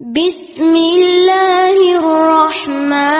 بسم الله الرحمن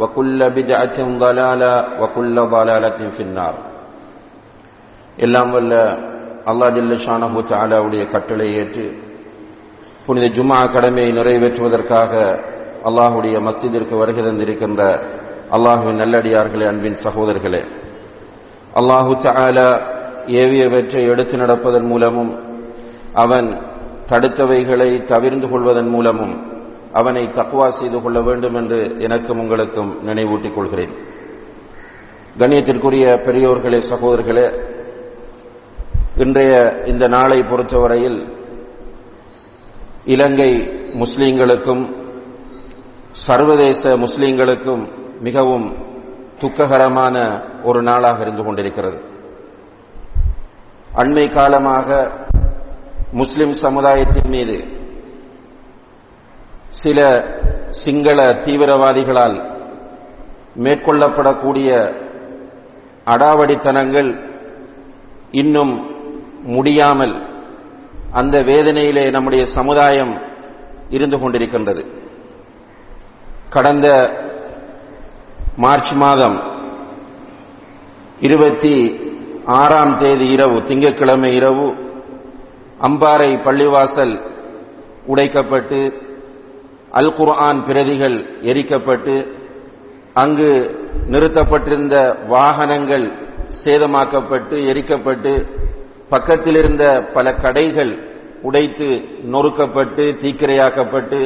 وكل بدعه ضلاله وكل ضلاله في النار எல்லாம் வல்ல அல்லா ஜல்லஷானஹு தாலாவுடைய கட்டளை ஏற்று புனித ஜும்மா கடமையை நிறைவேற்றுவதற்காக அல்லாஹுடைய மஸ்ஜிதிற்கு வருகை தந்திருக்கின்ற அல்லாஹுவின் நல்லடியார்களே அன்பின் சகோதரர்களே அல்லாஹு தாலா ஏவியவற்றை எடுத்து நடப்பதன் மூலமும் அவன் தடுத்தவைகளை தவிர்ந்து கொள்வதன் மூலமும் அவனை தக்குவா செய்து கொள்ள வேண்டும் என்று எனக்கும் உங்களுக்கும் நினைவூட்டிக் கொள்கிறேன். கண்ணியத்திற்குரிய பெரியோர்களே சகோதரர்களே இன்றைய இந்த நாளை பொறுத்தவரையில் இலங்கை முஸ்லீம்களுக்கும் சர்வதேச முஸ்லீம்களுக்கும் மிகவும் துக்ககரமான ஒரு நாளாக இருந்து கொண்டிருக்கிறது. அண்மை காலமாக முஸ்லிம் சமுதாயத்தின் மீது சில சிங்கள தீவிரவாதிகளால் மேற்கொள்ளப்படக்கூடிய அடாவடித்தனங்கள் இன்னும் முடியாமல் அந்த வேதனையிலே நம்முடைய சமுதாயம் இருந்து கொண்டிருக்கின்றது. கடந்த மார்ச் மாதம் இருபத்தி ஆறாம் தேதி இரவு திங்கட்கிழமை இரவு அம்பாறை பள்ளிவாசல் உடைக்கப்பட்டு அல் குர்ஆன் பிரதிகள் எரிக்கப்பட்டு அங்கு நிறுத்தப்பட்டிருந்த வாகனங்கள் சேதமாக்கப்பட்டு எரிக்கப்பட்டு பக்கத்தில் இருந்த பல கடைகள் உடைத்து நொறுக்கப்பட்டு தீக்கிரையாக்கப்பட்டு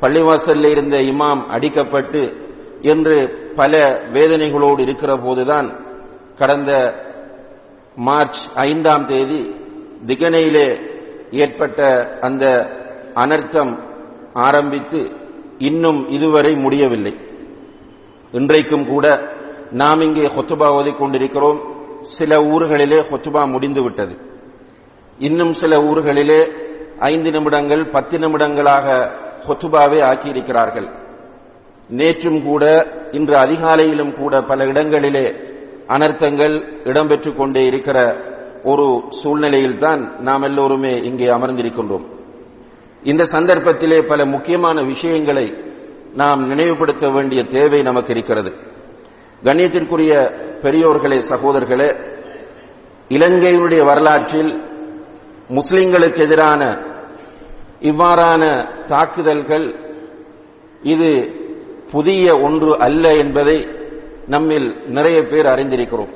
பள்ளிவாசலில் இருந்த இமாம் அடிக்கப்பட்டு என்று பல வேதனைகளோடு இருக்கிற போதுதான் கடந்த மார்ச் ஐந்தாம் தேதி திகனையிலே ஏற்பட்ட அந்த அனர்த்தம் ஆரம்பித்து இன்னும் இதுவரை முடியவில்லை. இன்றைக்கும் கூட நாம் இங்கே ஹொத்துபா ஓதிக்கொண்டிருக்கிறோம் சில ஊர்களிலே ஹொத்துபா முடிந்து விட்டது. இன்னும் சில ஊர்களிலே ஐந்து நிமிடங்கள் பத்து நிமிடங்களாக ஹொத்துபாவை ஆக்கியிருக்கிறார்கள். நேற்றும் கூட இன்று அதிகாலையிலும் கூட பல இடங்களிலே அனர்த்தங்கள் இடம்பெற்றுக் கொண்டே இருக்கிற ஒரு சூழ்நிலையில்தான் நாம் எல்லோருமே இங்கே அமர்ந்திருக்கின்றோம். இந்த சந்தர்ப்பத்திலே பல முக்கியமான விஷயங்களை நாம் நினைவுபடுத்த வேண்டிய தேவை நமக்கு இருக்கிறது கண்ணியத்திற்குரிய பெரியோர்களே சகோதரர்களே இலங்கையினுடைய வரலாற்றில் முஸ்லிம்களுக்கு எதிரான இவ்வாறான தாக்குதல்கள் இது புதிய ஒன்று அல்ல என்பதை நம்மில் நிறைய பேர் அறிந்திருக்கிறோம்.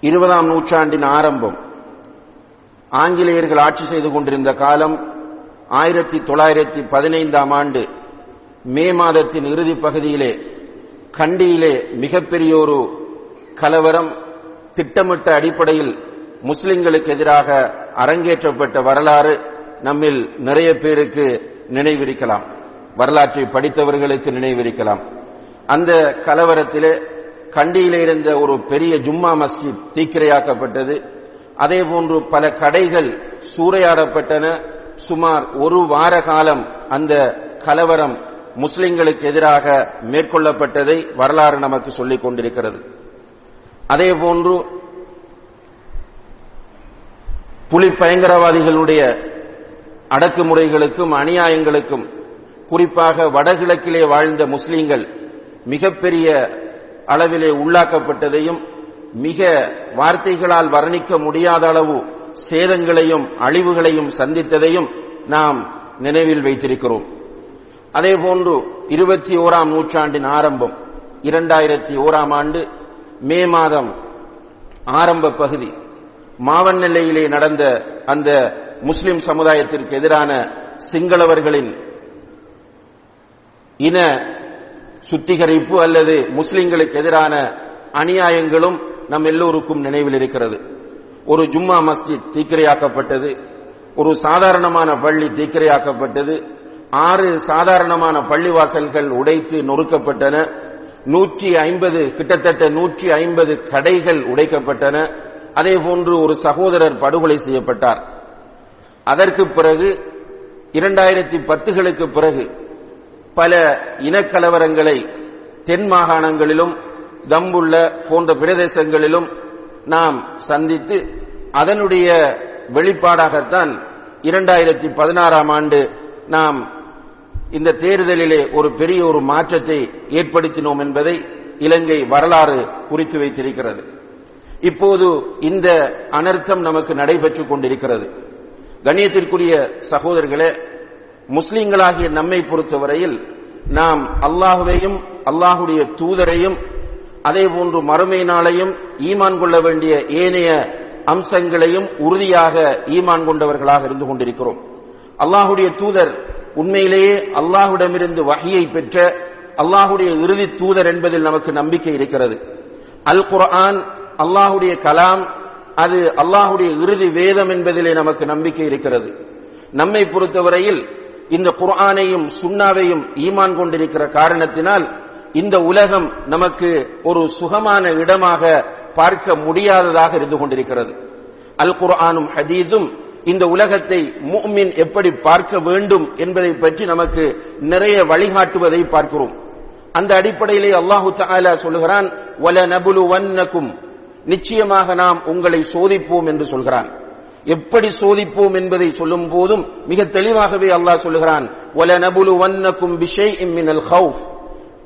இருபதாம் நூற்றாண்டின் ஆரம்பம் ஆங்கிலேயர்கள் ஆட்சி செய்து கொண்டிருந்த காலம் ஆயிரத்தி தொள்ளாயிரத்தி பதினைந்தாம் ஆண்டு மே மாதத்தின் இறுதி பகுதியிலே கண்டியிலே மிகப்பெரிய ஒரு கலவரம் திட்டமிட்ட அடிப்படையில் முஸ்லிம்களுக்கு எதிராக அரங்கேற்றப்பட்ட வரலாறு நம்மில் நிறைய பேருக்கு நினைவிருக்கலாம். வரலாற்றை படித்தவர்களுக்கு நினைவிருக்கலாம். அந்த கலவரத்திலே கண்டியிலே இருந்த ஒரு பெரிய ஜும்மா மஸ்ஜித் தீக்கிரையாக்கப்பட்டது. அதே போன்று பல கடைகள் சூறையாடப்பட்டன. சுமார் ஒரு வார காலம் அந்த கலவரம் முஸ்லிம்களுக்கு எதிராக மேற்கொள்ளப்பட்டதை வரலாறு நமக்கு சொல்லிக் கொண்டிருக்கிறது. அதே போன்று புலி பயங்கரவாதிகளுடைய அடக்குமுறைகளுக்கும் அநியாயங்களுக்கும் குறிப்பாக வடகிழக்கிலே வாழ்ந்த முஸ்லீம்கள் மிகப்பெரிய அளவிலே உள்ளாக்கப்பட்டதையும் மிக வார்த்தைகளால் வர்ணிக்க முடியாத அளவு சேதங்களையும் அழிவுகளையும் சந்தித்ததையும் நாம் நினைவில் வைத்திருக்கிறோம். அதேபோன்று இருபத்தி ஓராம் நூற்றாண்டின் ஆரம்பம் இரண்டாயிரத்தி ஓராம் ஆண்டு மே மாதம் ஆரம்ப பகுதி. மாவன் நிலையிலே நடந்த அந்த முஸ்லிம் சமுதாயத்திற்கு எதிரான சிங்களவர்களின் இன சுத்திகரிப்பு அல்லது முஸ்லிம்களுக்கு எதிரான அநியாயங்களும் நம் எல்லோருக்கும் நினைவில் இருக்கிறது. ஒரு ஜும்மா மஸ்ஜித் தீக்கிரையாக்கப்பட்டது ஒரு சாதாரணமான பள்ளி தீக்கிரையாக்கப்பட்டது ஆறு சாதாரணமான பள்ளிவாசல்கள் உடைத்து நொறுக்கப்பட்டன நூற்றி ஐம்பது கிட்டத்தட்ட நூற்றி ஐம்பது கடைகள் உடைக்கப்பட்டன அதே போன்று ஒரு சகோதரர் படுகொலை செய்யப்பட்டார். அதற்கு பிறகு இரண்டாயிரத்தி பத்துகளுக்கு பிறகு பல இனக்கலவரங்களை தென் மாகாணங்களிலும் தம்புள்ள போன்ற பிரதேசங்களிலும் நாம் சந்தித்து அதனுடைய வெளிப்பாடாகத்தான் இரண்டாயிரத்தி பதினாறாம் ஆண்டு நாம் இந்த தேர்தலிலே ஒரு பெரிய ஒரு மாற்றத்தை ஏற்படுத்தினோம் என்பதை இலங்கை வரலாறு குறித்து வைத்திருக்கிறது. இப்போது இந்த அனர்த்தம் நமக்கு நடைபெற்றுக் கொண்டிருக்கிறது. கண்ணியத்திற்குரிய சகோதரர்களே முஸ்லிம்களாகிய நம்மை பொறுத்தவரையில் நாம் அல்லாஹுவையும் அல்லாஹுடைய தூதரையும் அதே போன்று மறுமை நாளையும் ஈமான் கொள்ள வேண்டிய ஏனைய அம்சங்களையும் உறுதியாக ஈமான் கொண்டவர்களாக இருந்து கொண்டிருக்கிறோம். அல்லாஹுடைய தூதர் உண்மையிலேயே அல்லாஹுடமிருந்து வகையை பெற்ற அல்லாஹுடைய இறுதி தூதர் என்பதில் நமக்கு நம்பிக்கை இருக்கிறது. அல் குர்ஆன் அல்லாஹுடைய கலாம் அது அல்லாஹுடைய இறுதி வேதம் என்பதிலே நமக்கு நம்பிக்கை இருக்கிறது. நம்மை பொறுத்தவரையில் இந்த குர்ஆனையும் சுண்ணாவையும் ஈமான் கொண்டிருக்கிற காரணத்தினால் இந்த உலகம் நமக்கு ஒரு சுகமான இடமாக பார்க்க முடியாததாக இருந்து கொண்டிருக்கிறது. அல் குர்ஆனும் ஹதீஸும் இந்த உலகத்தை மூமின் எப்படி பார்க்க வேண்டும் என்பதை பற்றி நமக்கு நிறைய வழிகாட்டுவதை பார்க்கிறோம். அந்த அடிப்படையிலே அல்லாஹு தஆலா சொல்லுகிறான் வல நபுலுவன்னக்கும். நிச்சயமாக நாம் உங்களை சோதிப்போம் என்று சொல்கிறான். எப்படி சோதிப்போம் என்பதை சொல்லும் போதும் மிக தெளிவாகவே அல்லாஹ் சொல்லுகிறான் வல நபுலுவன்னக்கும் பிஷைஇம் மினல் ஹவுஃப்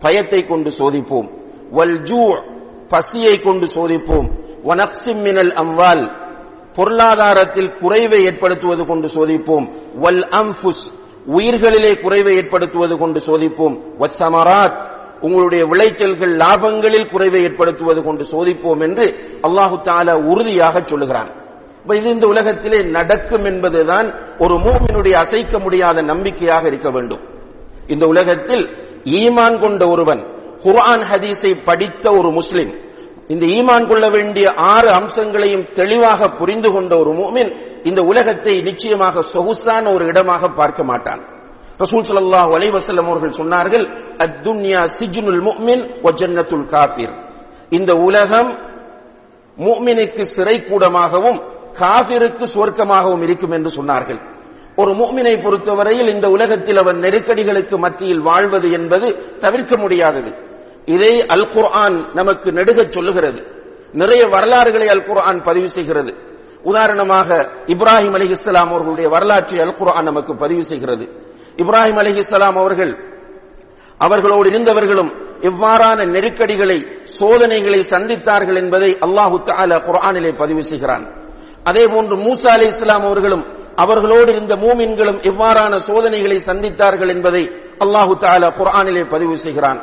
பயத்தை கொண்டு சோதிப்போம். வல் ஜூ பசியை கொண்டு சோதிப்போம். வனக்சிம் மினல் அம்வால் பொருளாதாரத்தில் குறைவை ஏற்படுத்துவது கொண்டு சோதிப்போம். வல் அம்ஃபுஸ் உயிர்களிலே குறைவை ஏற்படுத்துவது கொண்டு சோதிப்போம். வசமராத் உங்களுடைய விளைச்சல்கள் லாபங்களில் குறைவை ஏற்படுத்துவது கொண்டு சோதிப்போம் என்று அல்லாஹு தாலா உறுதியாக சொல்லுகிறான். இது இந்த உலகத்திலே நடக்கும் என்பதுதான் ஒரு மூமினுடைய அசைக்க முடியாத நம்பிக்கையாக இருக்க வேண்டும். இந்த உலகத்தில் ஈமான் கொண்ட ஒருவன் குர்ஆன் ஹதீஸை படித்த ஒரு முஸ்லிம் இந்த ஈமான் கொள்ள வேண்டிய ஆறு அம்சங்களையும் தெளிவாக புரிந்து கொண்ட ஒரு மூமின் இந்த உலகத்தை நிச்சயமாக சொகுசான ஒரு இடமாக பார்க்க மாட்டான். ரசூல் சல்லாஹ் அலைவசல்லம் அவர்கள் சொன்னார்கள் அத்துன்யா சிஜ்னுல் முஃமின் ஜன்னத்துல் காஃபிர். இந்த உலகம் முஃமினுக்கு சிறை கூடமாகவும் காஃபிருக்கு சுவர்க்கமாகவும் இருக்கும் என்று சொன்னார்கள். ஒரு மூமினை பொறுத்தவரையில் இந்த உலகத்தில் அவன் நெருக்கடிகளுக்கு மத்தியில் வாழ்வது என்பது தவிர்க்க முடியாதது. இதை அல் குர்ஆன் நமக்கு நெடுகச் சொல்லுகிறது. நிறைய வரலாறுகளை அல் குர்ஆன் பதிவு செய்கிறது. உதாரணமாக இப்ராஹிம் அலிஹிஸ்லாம் அவர்களுடைய வரலாற்றை அல் குர்ஆன் நமக்கு பதிவு செய்கிறது. இப்ராஹிம் அலிஹிஸ்லாம் அவர்கள் அவர்களோடு இருந்தவர்களும் எவ்வாறான நெருக்கடிகளை சோதனைகளை சந்தித்தார்கள் என்பதை அல்லாஹு தஆலா குர்ஆனிலே பதிவு செய்கிறான். அதே போன்று மூசா அலி இஸ்லாம் அவர்களும் அவர்களோடு இருந்த மூமின்களும் எவ்வாறான சோதனைகளை சந்தித்தார்கள் என்பதை அல்லாஹு தாலா குரானிலே பதிவு செய்கிறான்.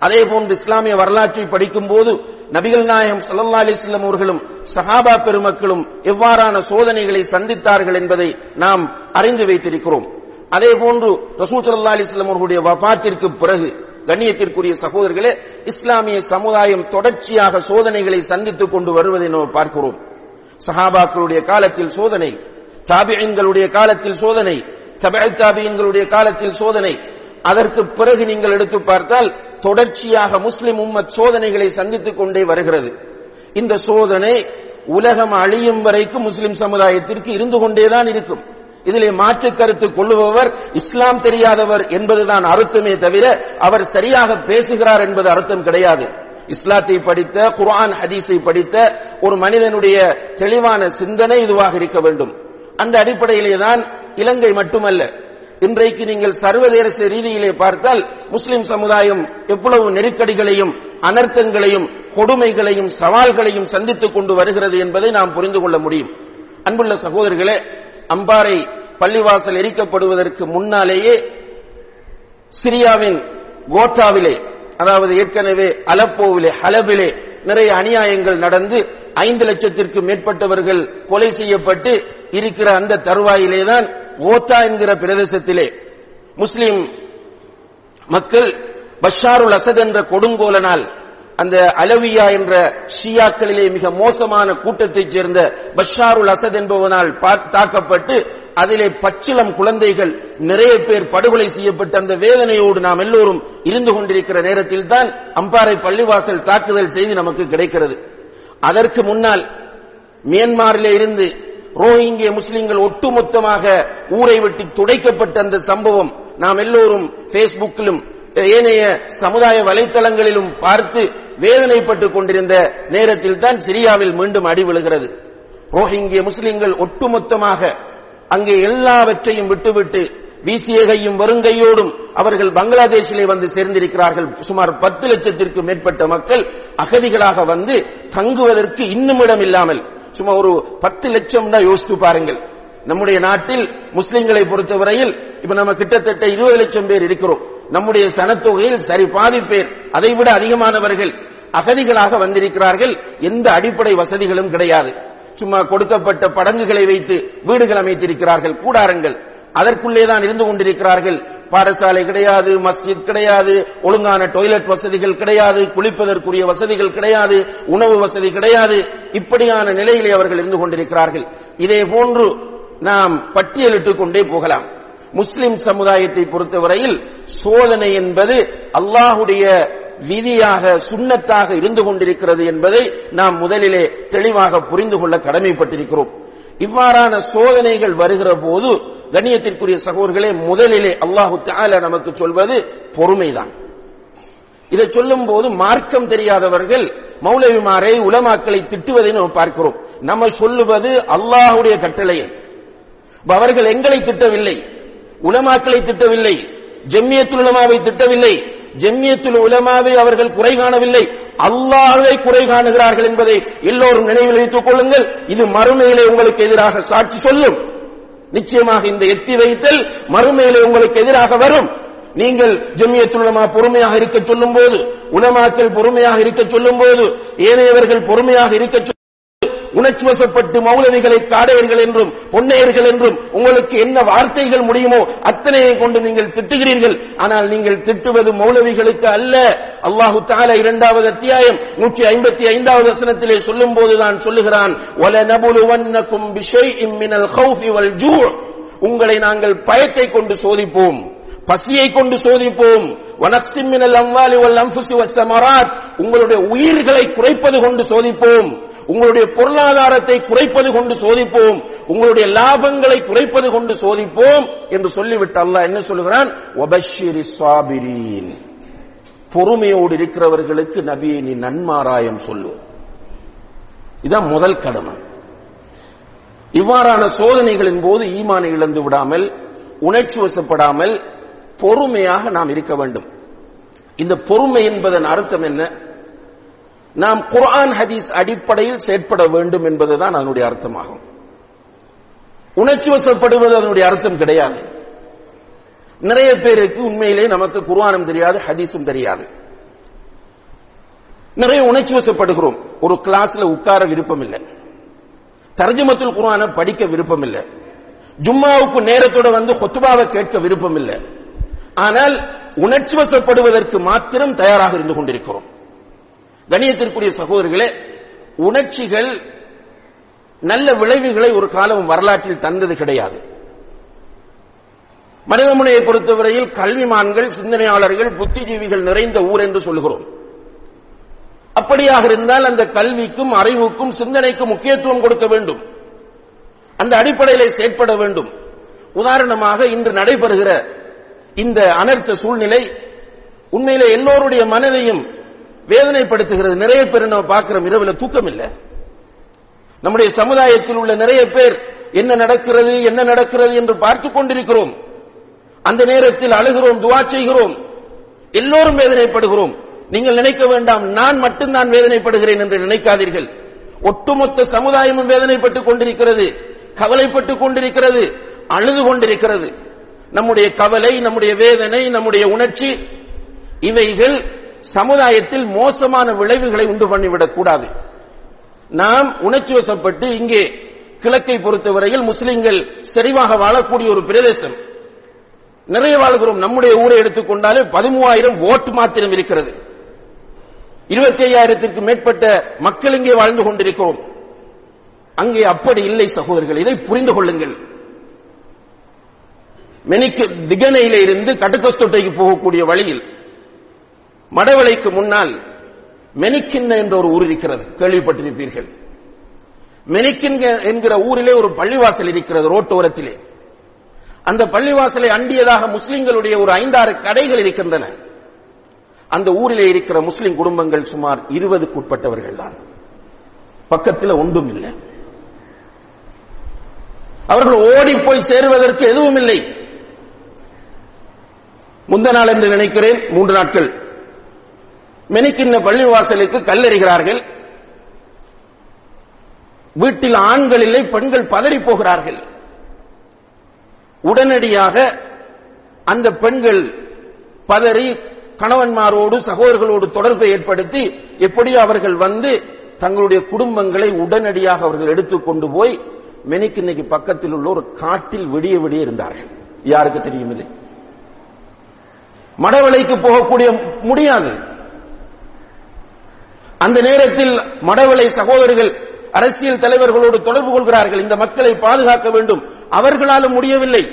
அதே போன்று இஸ்லாமிய வரலாற்றை படிக்கும் போது நபிகள் நாயகம் சல்லா அலிஸ்லம் அவர்களும் சஹாபா பெருமக்களும் எவ்வாறான சோதனைகளை சந்தித்தார்கள் என்பதை நாம் அறிந்து வைத்திருக்கிறோம். அதே போன்று ரசூல் சல்லா அலிஸ்லம் அவர்களுடைய வபாத்திற்கு பிறகு கண்ணியத்திற்குரிய சகோதரர்களே இஸ்லாமிய சமுதாயம் தொடர்ச்சியாக சோதனைகளை சந்தித்துக் கொண்டு வருவதை நாம் பார்க்கிறோம். சஹாபாக்களுடைய காலத்தில் சோதனை தாபியங்களுடைய காலத்தில் சோதனை தபை தாபியங்களுடைய காலத்தில் சோதனை. அதற்கு பிறகு நீங்கள் எடுத்து பார்த்தால் தொடர்ச்சியாக முஸ்லிம் உம்மத் சோதனைகளை சந்தித்துக் கொண்டே வருகிறது. இந்த சோதனை உலகம் அழியும் வரைக்கும் முஸ்லிம் சமுதாயத்திற்கு இருந்து கொண்டேதான் இருக்கும். இதிலே மாற்று கருத்து கொள்ளுபவர் இஸ்லாம் தெரியாதவர் என்பதுதான் அர்த்தமே தவிர அவர் சரியாக பேசுகிறார் என்பது அர்த்தம் கிடையாது. இஸ்லாத்தை படித்த குர்ஆன் ஹதீஸை படித்த ஒரு மனிதனுடைய தெளிவான சிந்தனை இதுவாக இருக்க வேண்டும். அந்த அடிப்படையிலே தான் இலங்கை மட்டுமல்ல. இன்றைக்கு நீங்கள் சர்வதேச ரீதியிலே பார்த்தால் முஸ்லிம் சமுதாயம் எவ்வளவு நெருக்கடிகளையும் அனர்த்தங்களையும் கொடுமைகளையும் சவால்களையும் சந்தித்துக் கொண்டு வருகிறது என்பதை நாம் புரிந்து கொள்ள முடியும். அன்புள்ள சகோதரர்களே அம்பாறை பள்ளிவாசல் எரிக்கப்படுவதற்கு முன்னாலேயே சிரியாவின் கோட்டாவிலே அதாவது ஏற்கனவே அலப்போவிலே ஹலபிலே நிறைய அநியாயங்கள் நடந்து ஐந்து லட்சத்திற்கு மேற்பட்டவர்கள் கொலை செய்யப்பட்டு இருக்கிற அந்த தருவாயிலேதான் ஓத்தா என்கிற பிரதேசத்திலே முஸ்லிம் மக்கள் பஷாருல் அசத் என்ற கொடுங்கோலனால் அந்த அலவியா என்ற ஷியாக்களிலே மிக மோசமான கூட்டத்தைச் சேர்ந்த பஷாருல் அசத் என்பவனால் தாக்கப்பட்டு அதிலே பச்சிளம் குழந்தைகள் நிறைய பேர் படுகொலை செய்யப்பட்ட அந்த வேதனையோடு நாம் எல்லோரும் இருந்து கொண்டிருக்கிற நேரத்தில் தான் அம்பாறை பள்ளிவாசல் தாக்குதல் செய்தி நமக்கு கிடைக்கிறது. அதற்கு முன்னால் மியான்மரிலே இருந்து ரோஹிங்கிய முஸ்லிம்கள் ஒட்டுமொத்தமாக ஊரை விட்டு துடைக்கப்பட்ட அந்த சம்பவம் நாம் எல்லோரும் பேஸ்புக்கிலும் ஏனைய சமுதாய வலைத்தளங்களிலும் பார்த்து வேதனைப்பட்டுக் கொண்டிருந்த நேரத்தில் தான் சிரியாவில் மீண்டும் அடி விழுகிறது. ரோஹிங்கிய முஸ்லிம்கள் ஒட்டுமொத்தமாக அங்கே எல்லாவற்றையும் விட்டுவிட்டு வீசிய கையும் வருங்கையோடும் அவர்கள் பங்களாதேஷிலே வந்து சேர்ந்திருக்கிறார்கள். சுமார் பத்து லட்சத்திற்கு மேற்பட்ட மக்கள் அகதிகளாக வந்து தங்குவதற்கு இன்னும் இடம் இல்லாமல் சும்மா ஒரு பத்து லட்சம் தான் யோசித்து பாருங்கள். நம்முடைய நாட்டில் முஸ்லிம்களை பொறுத்தவரையில் இப்ப நம்ம கிட்டத்தட்ட இருபது லட்சம் பேர் இருக்கிறோம். நம்முடைய சனத்தொகையில் சரி பாதி பேர் அதைவிட அதிகமானவர்கள் அகதிகளாக வந்திருக்கிறார்கள். எந்த அடிப்படை வசதிகளும் கிடையாது. சும்மா கொடுக்கப்பட்ட படங்குகளை வைத்து வீடுகள் அமைத்திருக்கிறார்கள். கூடாரங்கள். அதற்குள்ளே தான் இருந்து கொண்டிருக்கிறார்கள். பாடசாலை கிடையாது மஸ்ஜித் கிடையாது ஒழுங்கான டாய்லெட் வசதிகள் கிடையாது குளிப்பதற்குரிய வசதிகள் கிடையாது உணவு வசதி கிடையாது. இப்படியான நிலையிலே அவர்கள் இருந்து கொண்டிருக்கிறார்கள். இதே போன்று நாம் பட்டியலிட்டுக் கொண்டே போகலாம். முஸ்லிம் சமுதாயத்தை பொறுத்தவரையில் சோதனை என்பது அல்லாஹுடைய விதியாக சுண்ணத்தாக இருந்து கொண்டிருக்கிறது என்பதை நாம் முதலிலே தெளிவாக புரிந்து கொள்ள கடமைப்பட்டிருக்கிறோம். இவ்வாறான சோதனைகள் வருகிற போது கண்ணியத்திற்குரிய சகோதர்களே முதலிலே அல்லாஹு தால நமக்கு சொல்வது பொறுமைதான். இதை சொல்லும் போது மார்க்கம் தெரியாதவர்கள் மௌலவிமாரை உலமாக்களை திட்டுவதை நம்ம பார்க்கிறோம். நம்ம சொல்லுவது அல்லாஹுடைய கட்டளையை. அவர்கள் எங்களை திட்டவில்லை. உலமாக்களை திட்டவில்லை. ஜெம்மியத்துலமாவை திட்டவில்லை. ஜெம்மியத்துல் உலமாவை அவர்கள் குறை காணவில்லை. அல்லாஹை குறை காணுகிறார்கள் என்பதை எல்லோரும் நினைவில் வைத்துக் கொள்ளுங்கள். இது மறுமையிலே உங்களுக்கு எதிராக சாட்சி சொல்லும். நிச்சயமாக இந்த எத்தி வைத்தல் மறுமையிலே உங்களுக்கு எதிராக வரும். நீங்கள் ஜெமியத்துல் உலமா பொறுமையாக இருக்க சொல்லும் போது உலமாக்கள் பொறுமையாக இருக்க சொல்லும் போது ஏனையவர்கள் பொறுமையாக இருக்க உணர்ச்சி வசப்பட்டு மௌலவிகளை காடையர்கள் என்றும் பொன்னையர்கள் என்றும் உங்களுக்கு என்ன வார்த்தைகள் முடியுமோ அத்தனையை கொண்டு நீங்கள் திட்டுகிறீர்கள். ஆனால் நீங்கள் திட்டுவது மௌலவிகளுக்கு அல்ல. அல்லாஹு தால இரண்டாவது அத்தியாயம் நூற்றி ஐம்பத்தி ஐந்தாவது வசனத்திலே சொல்லும் போதுதான் சொல்லுகிறான் ஒல ஜூ உங்களை நாங்கள் பயத்தை கொண்டு சோதிப்போம் பசியை கொண்டு சோதிப்போம். வனக்சிம் அம்வாலி வல் அன்ஃபுசி வஸ்ஸமராத் உங்களுடைய உயிர்களை குறைப்பது கொண்டு சோதிப்போம். உங்களுடைய பொருளாதாரத்தை குறைப்பது கொண்டு சோதிப்போம் உங்களுடைய லாபங்களை குறைப்பது கொண்டு சோதிப்போம் என்று சொல்லிவிட்டு அல்லாஹ் என்ன சொல்லுகிறான்? பொறுமையோடு இருக்கிறவர்களுக்கு நபியை நீ நன்மாராயம் சொல்லு. இதான் முதல் கடமை. இவ்வாறான சோதனைகளின் போது ஈமானை இழந்து விடாமல் உணர்ச்சி வசப்படாமல் பொறுமையாக நாம் இருக்க வேண்டும். இந்த பொறுமை என்பதன் அர்த்தம் என்ன? நாம் குர்ஆன் ஹதீஸ் அடிப்படையில் செயற்பட வேண்டும் என்பதுதான் அதனுடைய அர்த்தமாகும். உணர்ச்சி வசப்படுவது அதனுடைய அர்த்தம் கிடையாது. நிறைய பேருக்கு உண்மையிலே நமக்கு குர்ஆனும் தெரியாது ஹதீஸும் தெரியாது. நிறைய உணர்ச்சி வசப்படுகிறோம். ஒரு கிளாஸ்ல உட்கார விருப்பம் இல்லை தர்ஜமத்தில் குர்ஆனை படிக்க விருப்பம் இல்லை ஜும்மாவுக்கு நேரத்தோட வந்து ஹொத்துபாவை கேட்க விருப்பம் இல்லை ஆனால் உணர்ச்சி வசப்படுவதற்கு மாத்திரம் தயாராக இருந்து கொண்டிருக்கிறோம். கணியத்திற்குரிய சகோதரர்களே உணர்ச்சிகள் நல்ல விளைவுகளை ஒரு காலம் வரலாற்றில் தந்தது கிடையாது. மனிதமுனையை பொறுத்தவரையில் கல்விமான்கள் சிந்தனையாளர்கள் புத்திஜீவிகள் நிறைந்த ஊர் என்று சொல்கிறோம் அப்படியாக இருந்தால் அந்த கல்விக்கும் அறிவுக்கும் சிந்தனைக்கும் முக்கியத்துவம் கொடுக்க வேண்டும். அந்த அடிப்படையில் செயற்பட வேண்டும். உதாரணமாக இன்று நடைபெறுகிற இந்த அனர்த்த சூழ்நிலை உண்மையிலே எல்லோருடைய மனதையும் வேதனைப்படுத்துகிறது. நிறைய பேர் நம்ம பார்க்கிறோம் இரவுல தூக்கம் இல்லை நம்முடைய சமுதாயத்தில் உள்ள நிறைய பேர் என்ன நடக்கிறது என்ன நடக்கிறது என்று பார்த்துக் கொண்டிருக்கிறோம். அந்த நேரத்தில் அழுகிறோம் துவா செய்கிறோம். எல்லோரும் வேதனைப்படுகிறோம். நீங்கள் நினைக்க வேண்டாம் நான் மட்டும்தான் வேதனைப்படுகிறேன் என்று நினைக்காதீர்கள். ஒட்டுமொத்த சமுதாயமும் வேதனைப்பட்டுக் கொண்டிருக்கிறது கவலைப்பட்டுக் கொண்டிருக்கிறது அழுது கொண்டிருக்கிறது. நம்முடைய கவலை நம்முடைய வேதனை நம்முடைய உணர்ச்சி இவைகள் சமுதாயத்தில் மோசமான விளைவுகளை உண்டு பண்ணிவிடக் கூடாது. நாம் உணர்ச்சி வசப்பட்டு இங்கே கிழக்கை பொறுத்தவரையில் முஸ்லிம்கள் செறிவாக வாழக்கூடிய ஒரு பிரதேசம். நிறைய வாழ்கிறோம். நம்முடைய ஊரை எடுத்துக்கொண்டாலே பதிமூவாயிரம் ஓட்டு மாத்திரம் இருக்கிறது. இருபத்தி ஐயாயிரத்திற்கு மேற்பட்ட மக்கள் இங்கே வாழ்ந்து கொண்டிருக்கிறோம். அங்கே அப்படி இல்லை சகோதரர்கள். இதை புரிந்து கொள்ளுங்கள். மெனிக்கு திகனையில இருந்து கட்டுக்கஸ்தொட்டைக்கு போகக்கூடிய வழியில் மடவளைக்கு முன்னால் மெனிக்கின்ன என்ற ஒரு ஊர் இருக்கிறது. கேள்விப்பட்டிருப்பீர்கள். மெனிக்கின் என்கிற ஊரிலே ஒரு பள்ளிவாசல் இருக்கிறது ரோட்டோரத்திலே அந்த பள்ளிவாசலை அண்டியதாக முஸ்லிம்களுடைய ஒரு ஐந்தாறு கடைகள் இருக்கின்றன. அந்த ஊரிலே இருக்கிற முஸ்லிம் குடும்பங்கள் சுமார் இருபதுக்கு உட்பட்டவர்கள் தான். பக்கத்தில் ஒன்றும் இல்லை. அவர்கள் ஓடி போய் சேருவதற்கு எதுவும் இல்லை. முந்த நாள் என்று நினைக்கிறேன் மூன்று நாட்கள். மெனிக்கின்ன பள்ளிவாசலுக்கு கல்லெறிகிறார்கள். வீட்டில் ஆண்கள் இல்லை பெண்கள் பதறி போகிறார்கள். உடனடியாக அந்த பெண்கள் பதறி கணவன்மாரோடு சகோதரர்களோடு தொடர்பை ஏற்படுத்தி எப்படியோ அவர்கள் வந்து தங்களுடைய குடும்பங்களை உடனடியாக அவர்கள் எடுத்துக்கொண்டு போய் மெனிக்கு இன்னைக்கு பக்கத்தில் உள்ள ஒரு காட்டில் விடிய விடிய இருந்தார்கள். யாருக்கு தெரியும் இது? மடவளைக்கு போகக்கூடிய முடியாது. அந்த நேரத்தில் மடவளை சகோதரர்கள் அரசியல் தலைவர்களோடு தொடர்பு கொள்கிறார்கள். இந்த மக்களை பாதுகாக்க வேண்டும். அவர்களாலும் முடியவில்லை.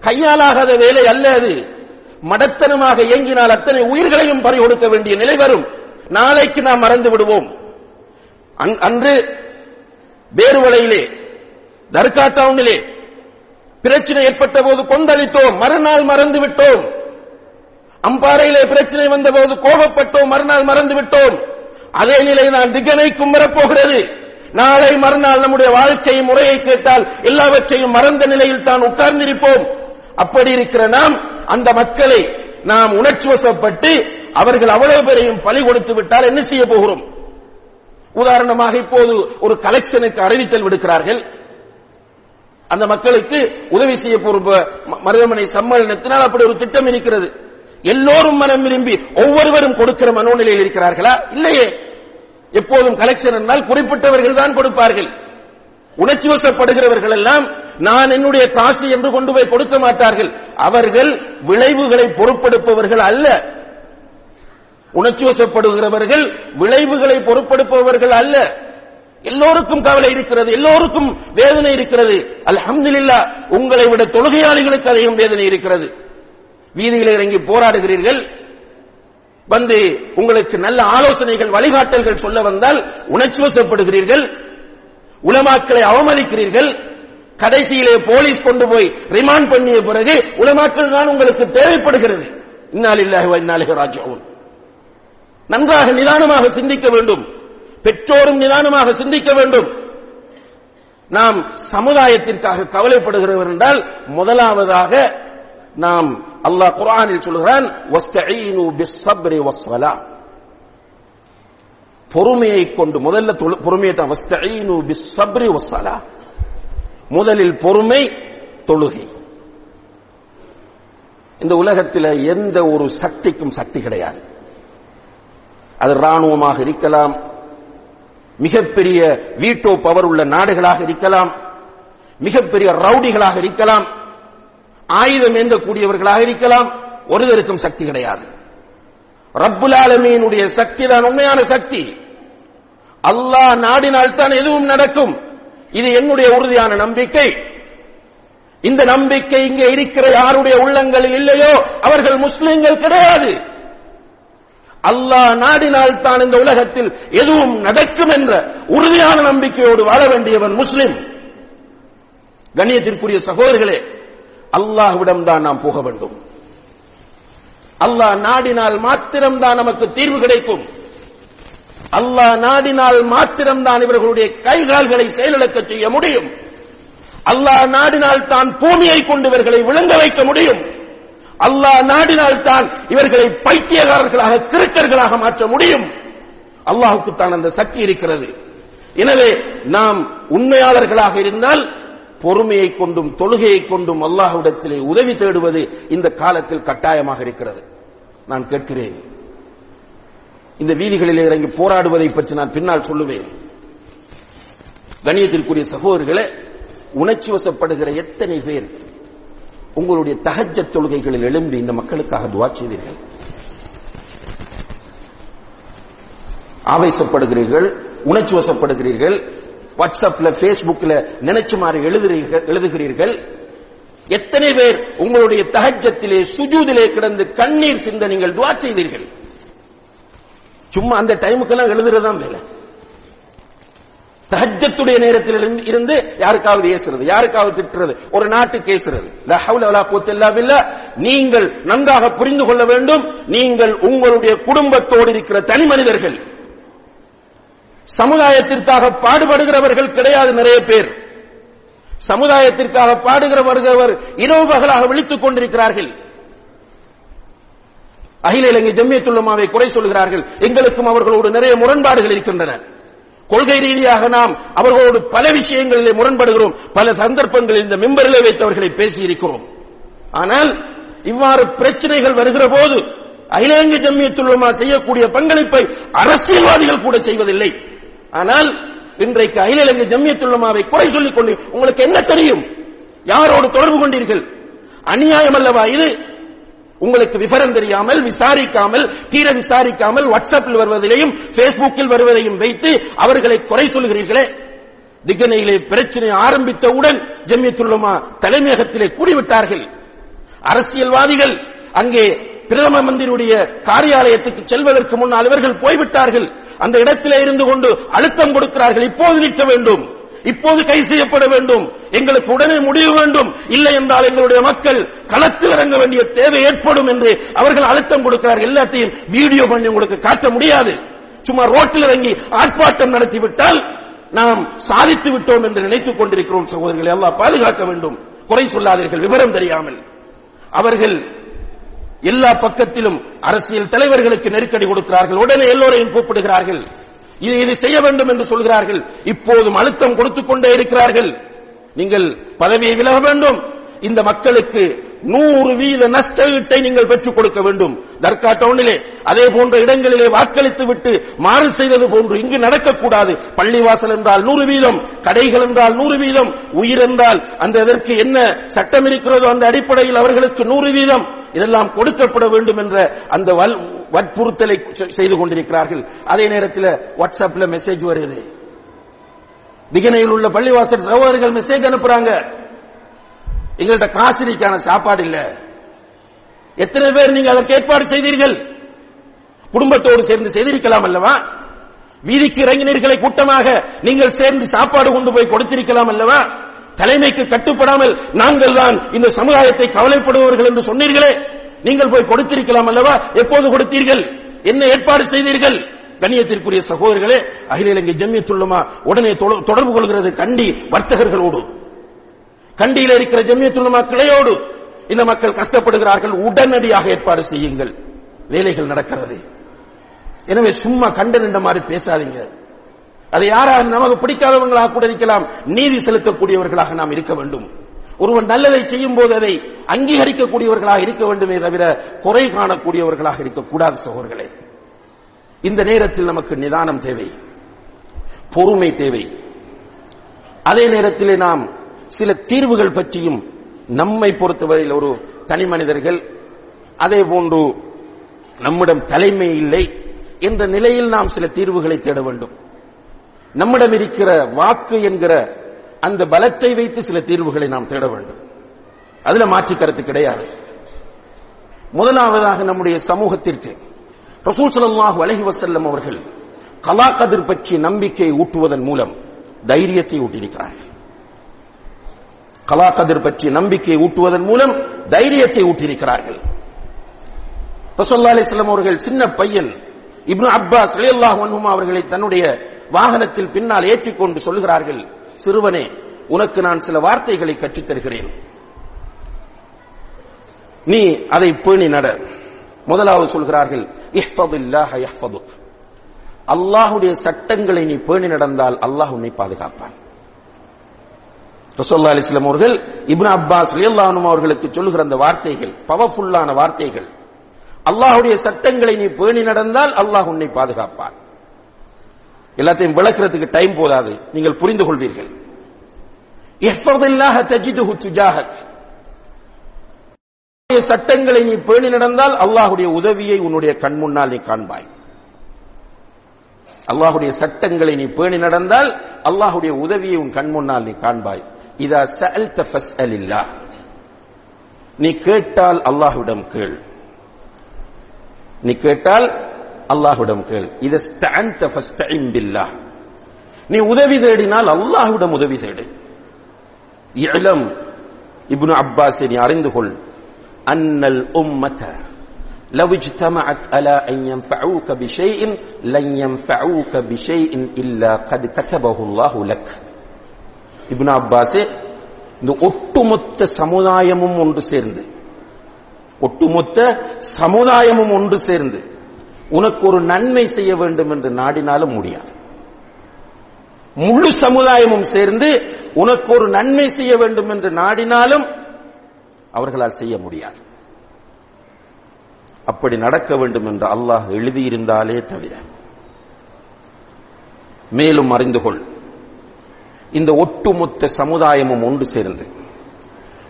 கையாலாகாத வேலை அல்ல அது. மடத்தனமாக இயங்கினால் அத்தனை உயிர்களையும் பறி கொடுக்க வேண்டிய நிலை வரும். நாளைக்கு நாம் மறந்து விடுவோம். அன்று வேறுவலையிலே தர்கா டவுனிலே பிரச்சனை ஏற்பட்ட போது கொந்தளித்தோம். மறுநாள் மறந்து விட்டோம். அம்பாறையிலே பிரச்சனை வந்த போது கோபப்பட்டோம். மறுநாள் மறந்து விட்டோம். அதே நிலை நான் திகனைக்கும் வரப்போகிறது. நாளை மறுநாள் நம்முடைய வாழ்க்கை முறையை கேட்டால் எல்லாவற்றையும் மறந்த நிலையில் தான் உட்கார்ந்திருப்போம். அப்படி இருக்கிற நாம் அந்த மக்களை நாம் உணர்ச்சி வசப்பட்டு அவர்கள் அவ்வளவு பேரையும் பலி கொடுத்து விட்டால் என்ன செய்ய போகிறோம்? உதாரணமாக இப்போது ஒரு கலெக்ஷனுக்கு அறிவித்தல் விடுக்கிறார்கள். அந்த மக்களுக்கு உதவி செய்ய போற மருதமனை சம்மேளனத்தினால் அப்படி ஒரு திட்டம் இருக்கிறது. எல்லோரும் மனம் விரும்பி ஒவ்வொருவரும் கொடுக்கிற மனோநிலையில் இருக்கிறார்களா? இல்லையே. எப்போதும் கலெக்ஷன் என்றால் குறிப்பிட்டவர்கள் தான் கொடுப்பார்கள். உணர்ச்சி வசப்படுகிறவர்கள் எல்லாம் நான் என்னுடைய காசு என்று கொண்டு போய் கொடுக்க மாட்டார்கள். அவர்கள் விளைவுகளை பொறுப்பெடுப்பவர்கள் அல்ல. உணர்ச்சி வசப்படுகிறவர்கள் விளைவுகளை பொறுப்பெடுப்பவர்கள் அல்ல. எல்லோருக்கும் கவலை இருக்கிறது எல்லோருக்கும் வேதனை இருக்கிறது. அல்ஹம்துலில்லா உங்களை விட தொழுகையாளிகளுக்கு அதிகம் வேதனை இருக்கிறது. வீதியில் இறங்கி போராடுகிறீர்கள். வந்து உங்களுக்கு நல்ல ஆலோசனைகள் வழிகாட்டல்கள் சொல்ல வந்தால் உணர்ச்சி வசப்படுகிறீர்கள். உலமாக்களை அவமதிக்கிறீர்கள். கடைசியிலே போலீஸ் கொண்டு போய் ரிமாண்ட் பண்ணிய பிறகு உலமாக்கள் தான் உங்களுக்கு தேவைப்படுகிறது. இன்னாலில்லாஹி இன்னாலிஹி ராஜிஊன். நன்றாக நிதானமாக சிந்திக்க வேண்டும். பெற்றோரும் நிதானமாக சிந்திக்க வேண்டும். நாம் சமுதாயத்திற்காக கவலைப்படுகிறவர் என்றால் முதலாவதாக நாம் அல்லாஹ் குரானில் சொல்கிறான் பொறுமையை கொண்டு முதல்ல பொறுமையை தான் முதலில் பொறுமை தொழுகை. இந்த உலகத்தில் எந்த ஒரு சக்திக்கும் சக்தி கிடையாது. அது ராணுவமாக இருக்கலாம் மிகப்பெரிய வீட்டோ பவர் உள்ள நாடுகளாக இருக்கலாம் மிகப்பெரிய ரவுடிகளாக இருக்கலாம் ஆயுதம் ஏந்தக்கூடியவர்களாக இருக்கலாம். ஒருவருக்கும் சக்தி கிடையாது. ரப்புலாலமீனுடைய சக்தி தான் உண்மையான சக்தி. அல்லாஹ் நாடினால் தான் எதுவும் நடக்கும். இது என்னுடைய உறுதியான நம்பிக்கை. இந்த நம்பிக்கை இங்கே இருக்கிற யாருடைய உள்ளங்களில் இல்லையோ அவர்கள் முஸ்லிம்கள் கிடையாது. அல்லாஹ் நாடினால் தான் இந்த உலகத்தில் எதுவும் நடக்கும் என்ற உறுதியான நம்பிக்கையோடு வாழ வேண்டியவன் முஸ்லிம். கண்ணியத்திற்குரிய சகோதரர்களே அல்லாஹ்விடம் தான் நாம் போக வேண்டும். அல்லாஹ் நாடினால் மாத்திரம்தான் நமக்கு தீர்வு கிடைக்கும். அல்லாஹ் நாடினால் மாத்திரம்தான் இவர்களுடைய கைகால்களை செயலிழக்க செய்ய முடியும். அல்லாஹ் நாடினால் தான் பூமியை கொண்டு இவர்களை விளங்க வைக்க முடியும். அல்லாஹ் நாடினால் தான் இவர்களை பைத்தியகாரர்களாக கிருக்கர்களாக மாற்ற முடியும். அல்லாஹுக்கு தான் அந்த சக்தி இருக்கிறது. எனவே நாம் உண்மையாளர்களாக இருந்தால் பொறுமையை கொண்டும் தொழுகையை கொண்டும் அல்லாஹ்விடத்திலே உதவி தேடுவது இந்த காலத்தில் கட்டாயமாக இருக்கிறது. நான் கேட்கிறேன். இந்த வீதிகளிலே இறங்கி போராடுவதை பற்றி நான் பின்னால் சொல்லுவேன். கணியத்திற்குரிய சகோதரர்களே உணர்ச்சி வசப்படுகிற எத்தனை பேர் உங்களுடைய தகஜ தொழுகைகளில் எழும்பி இந்த மக்களுக்காக துவா செய்தீர்கள்? ஆவேசப்படுகிறீர்கள் உணர்ச்சி வசப்படுகிறீர்கள் வாட்ஸ்அப்ல பேஸ்புக்ல நினைச்சு மாறி எழுதுகிறீர்கள் எழுதுகிறீர்கள். எத்தனை பேர் உங்களுடைய தகஜத்திலே சுஜூதிலே கிடந்து கண்ணீர் சிந்த நீங்கள் துவா செய்தீர்கள். சும்மா அந்த டைமுக்கெல்லாம் எழுதுறதா வேலை. தஹஜத்துடைய நேரத்தில் இருந்து- இருந்து யாருக்காவது ஏசுறது யாருக்காவது திட்டுறது ஒரு நாட்டுக்கு ஏசுறது லா நீங்கள் நன்றாக புரிந்து கொள்ள வேண்டும். நீங்கள் உங்களுடைய குடும்பத்தோடு இருக்கிற தனி மனிதர்கள். சமுதாயத்திற்காக பாடுபடுகிறவர்கள் கிடையாது நிறைய பேர். சமுதாயத்திற்காக பாடுகிறவர்கள் இரவு பகலாக விழித்துக் கொண்டிருக்கிறார்கள். அகில இலங்கை ஜம்மியத்துல்லமாவை குறை சொல்கிறார்கள். எங்களுக்கும் அவர்களோடு நிறைய முரண்பாடுகள் இருக்கின்றன. கொள்கை ரீதியாக நாம் அவர்களோடு பல விஷயங்களிலே முரண்படுகிறோம். பல சந்தர்ப்பங்களில் இந்த மெம்பரிலே வைத்தவர்களை பேசியிருக்கிறோம். ஆனால் இவ்வாறு பிரச்சனைகள் வருகிற போது அகில இலங்கை ஜம்மியத்துல்லமா செய்யக்கூடிய பங்களிப்பை அரசியல்வாதிகள் கூட செய்வதில்லை. ஆனால் இன்றைக்கு அகில இலங்கை ஜம்யத்துள்ளமாவை குறை சொல்லிக் கொண்டு உங்களுக்கு என்ன தெரியும்? யாரோடு தொடர்பு கொண்டீர்கள்? அநியாயம் அல்லவா இது? உங்களுக்கு விவரம் தெரியாமல் விசாரிக்காமல் தீர விசாரிக்காமல் வாட்ஸ்அப்பில் வருவதிலையும் பேஸ்புக்கில் வருவதையும் வைத்து அவர்களை குறை சொல்கிறீர்களே? திகனையிலே பிரச்சனை ஆரம்பித்தவுடன் ஜம்யத்துள்ளமா தலைமையகத்திலே கூடிவிட்டார்கள். அரசியல்வாதிகள் அங்கே பிரதம மந்திரியுடைய காரியாலயத்துக்கு செல்வதற்கு முன்னால் இவர்கள் போய்விட்டார்கள். அந்த இடத்திலே இருந்து கொண்டு அழுத்தம் கொடுக்கிறார்கள். இப்போது நிற்க வேண்டும். இப்போது கை செய்யப்பட வேண்டும். எங்களுக்கு உடனே முடிவு வேண்டும். இல்லை என்றால் எங்களுடைய மக்கள் களத்தில் இறங்க வேண்டிய தேவை ஏற்படும் என்று அவர்கள் அழுத்தம் கொடுக்கிறார்கள். எல்லாத்தையும் வீடியோ பண்ணி உங்களுக்கு காட்ட முடியாது. சும்மா ரோட்டில் இறங்கி ஆர்ப்பாட்டம் நடத்திவிட்டால் நாம் சாதித்து விட்டோம் என்று நினைத்துக் கொண்டிருக்கிறோம் சகோதரர்களை எல்லாம் பாதுகாக்க வேண்டும். குறை சொல்லாதீர்கள். விவரம் தெரியாமல். அவர்கள் எல்லா பக்கத்திலும் அரசியல் தலைவர்களுக்கு நெருக்கடி கொடுக்கிறார்கள். உடனே எல்லோரையும் கூப்பிடுகிறார்கள். இது இது செய்ய வேண்டும் என்று சொல்கிறார்கள். இப்போதும் அழுத்தம் கொடுத்துக் கொண்டே இருக்கிறார்கள். நீங்கள் பதவியை விலக வேண்டும். இந்த மக்களுக்கு நூறு வீத நஷ்ட ஈட்டை நீங்கள் பெற்றுக் கொடுக்க வேண்டும். தர்கா டவுனிலே அதே போன்ற இடங்களிலே வாக்களித்து விட்டு மாறு செய்தது போன்று இங்கு நடக்கக்கூடாது. பள்ளிவாசல் என்றால் நூறு வீதம் கடைகள் என்றால் நூறு வீதம் உயிர் என்றால் அந்த இதற்கு என்ன சட்டம் இருக்கிறதோ அந்த அடிப்படையில் அவர்களுக்கு நூறு வீதம். இதெல்லாம் கொடுக்கப்பட வேண்டும் என்ற அந்த வல் வற்புறுத்தலை செ- செய்து கொண்டிருக்கிறார்கள். அதே நேரத்தில் வாட்ஸ்அப்ல மெசேஜ் வருது. திகனையில் உள்ள பள்ளிவாசல் சகோதரர்கள் மெசேஜ் அனுப்புறாங்க. எங்கள்கிட்ட காசினிக்கான சாப்பாடு இல்ல. எத்தனை பேர் நீங்க அதற்கு ஏற்பாடு செய்தீர்கள்? குடும்பத்தோடு சேர்ந்து செய்திருக்கலாம் அல்லவா? வீதிக்கு இறங்கினீர்களை கூட்டமாக. நீங்கள் சேர்ந்து சாப்பாடு கொண்டு போய் கொடுத்திருக்கலாம் அல்லவா? தலைமைக்கு கட்டுப்படாமல் நாங்கள் தான் இந்த சமுதாயத்தை கவலைப்படுபவர்கள் என்று சொன்னீர்களே. நீங்கள் போய் கொடுத்திருக்கலாம் அல்லவா? எப்போது கொடுத்தீர்கள்? என்ன ஏற்பாடு செய்தீர்கள்? கண்ணியத்திற்குரிய சகோதரர்களே அகில இலங்கை ஜம்யத்துள்ளமா உடனே தொட- தொடர்பு கொள்கிறது கண்டி வர்த்தகர்களோடு. கண்டியில் இருக்கிற ஜம்யத்துள்ளமா கிளையோடு இந்த மக்கள் கஷ்டப்படுகிறார்கள் உடனடியாக ஏற்பாடு செய்யுங்கள். வேலைகள் நடக்கிறது. எனவே சும்மா கண்ட நின்ற மாதிரி பேசாதீங்க. அதை யாராக நமக்கு பிடிக்காதவங்களாக கூட இருக்கலாம். நீதி செலுத்தக்கூடியவர்களாக நாம் இருக்க வேண்டும். ஒருவன் நல்லதை செய்யும் போது அதை அங்கீகரிக்கக்கூடியவர்களாக இருக்க வேண்டுமே தவிர குறை காணக்கூடியவர்களாக இருக்கக்கூடாது சகோதரர்களே. இந்த நேரத்தில் நமக்கு நிதானம் தேவை. பொறுமை தேவை. அதே நேரத்திலே நாம் சில தீர்வுகள் பற்றியும் நம்மை பொறுத்தவரையில் ஒரு தனி மனிதர்கள் அதே போன்று நம்மிடம் தலைமை இல்லை என்ற நிலையில் நாம் சில தீர்வுகளை தேட வேண்டும். நம்மிடம் இருக்கிற வாக்கு என்கிற அந்த பலத்தை வைத்து சில தீர்வுகளை நாம் தேட வேண்டும். அதுல மாற்று கருத்து கிடையாது. முதலாவதாக நம்முடைய சமூகத்திற்கு ரசூல் சலல்லாஹு அலஹி வசல்லம் அவர்கள் கலா கதிர் பற்றி நம்பிக்கையை ஊட்டுவதன் மூலம் தைரியத்தை ஊட்டியிருக்கிறார்கள். கலா கதிர் பற்றி நம்பிக்கையை ஊட்டுவதன் மூலம் தைரியத்தை ஊட்டியிருக்கிறார்கள். ரசோல்லா அலிஸ்லாம் அவர்கள் சின்ன பையன் இப்னு அப்பாஸ் ரலியல்லாஹு அவர்களை தன்னுடைய வாகனத்தில் பின்னால் ஏற்றிக்கொண்டு சொல்கிறார்கள் சிறுவனே உனக்கு நான் சில வார்த்தைகளை கற்றுத் தருகிறேன் நீ அதை பேணி நட. முதலாவது சொல்கிறார்கள் அல்லாஹுடைய சட்டங்களை நீ பேணி நடந்தால் அல்லாஹ் உன்னை பாதுகாப்பான். ரசோல்லா அலிஸ்லாம் அவர்கள் இப்னு அப்பாஸ் ரலியல்லாஹு அவர்களுக்கு சொல்லுகிற அந்த வார்த்தைகள் பவர்ஃபுல்லான வார்த்தைகள் அல்லாஹுடைய சட்டங்களை நீ பேணி நடந்தால் அல்லாஹ் உன்னை பாதுகாப்பான். எல்லாத்தையும் விளக்குறதுக்கு டைம் போதாது. நீங்கள் புரிந்து கொள்வீர்கள். சட்டங்களை நீ பேணி நடந்தால் அல்லாஹுடைய உதவியை உன்னுடைய கண் முன்னால் நீ காண்பாய். அல்லாஹுடைய சட்டங்களை நீ பேணி நடந்தால் அல்லாஹுடைய உதவியை உன் கண் முன்னால் நீ காண்பாய். இதா நீ கேட்டால் அல்லாஹ்விடம் கேள். நீ கேட்டால் அல்லாஹ்விடம் கேள் இதஸ்தஅன்த ஃபஸ்தஇன் பில்லாஹ் நீ உதவி தேடினால் அல்லாஹ்விடம் உதவி தேடு இளம் இப்னு அப்பாஸ் நீ அறிந்து கொள் அன்னல் உம்மத لو اجتمعت على أن ينفعوك بشيء لن ينفعوك بشيء إلا قد كتبه الله لك இப்னு அப்பாஸே இந்த ஒட்டுமொத்த சமுதாயமும் ஒன்று சேர்ந்து ஒட்டுமொத்த சமுதாயமும் ஒன்று சேர்ந்து உனக்கு ஒரு நன்மை செய்ய வேண்டும் என்று நாடினாலும் முடியாது. முழு சமுதாயமும் சேர்ந்து உனக்கு ஒரு நன்மை செய்ய வேண்டும் என்று நாடினாலும் அவர்களால் செய்ய முடியாது. அப்படி நடக்க வேண்டும் என்று அல்லாஹ் எழுதியிருந்தாலே தவிர. மேலும் அறிந்து கொள். இந்த ஒட்டுமொத்த சமுதாயமும் ஒன்று சேர்ந்து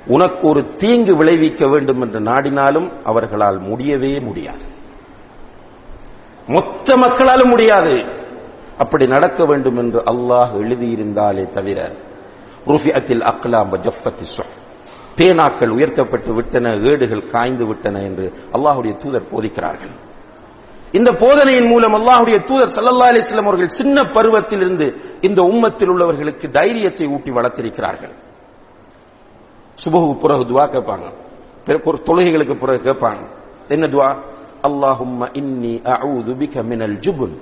உனக்கு ஒரு தீங்கு விளைவிக்க வேண்டும் என்று நாடினாலும் அவர்களால் முடியவே முடியாது. மொத்த மக்களாலும் முடியாது. அப்படி நடக்க வேண்டும் என்று அல்லாஹ் எழுதியிருந்தாலே தவிர ருஃபியத்தில் அக்லாம் ஜஃபத்தி சுஹ் பேனாக்கள் உயர்த்தப்பட்டு விட்டன ஏடுகள் காய்ந்து விட்டன என்று அல்லாஹுடைய தூதர் போதிக்கிறார்கள். இந்த போதனையின் மூலம் அல்லாஹுடைய தூதர் சல்லல்லா அலிஸ்லாம் அவர்கள் சின்ன பருவத்தில் இருந்து இந்த உம்மத்தில் உள்ளவர்களுக்கு தைரியத்தை ஊட்டி வளர்த்திருக்கிறார்கள். சுபகு பிறகு துவா கேட்பாங்க. தொழுகைகளுக்கு பிறகு கேட்பாங்க. என்ன துவா? அல்லாஹும் இன்னி பிக மினல் ஜுபுன்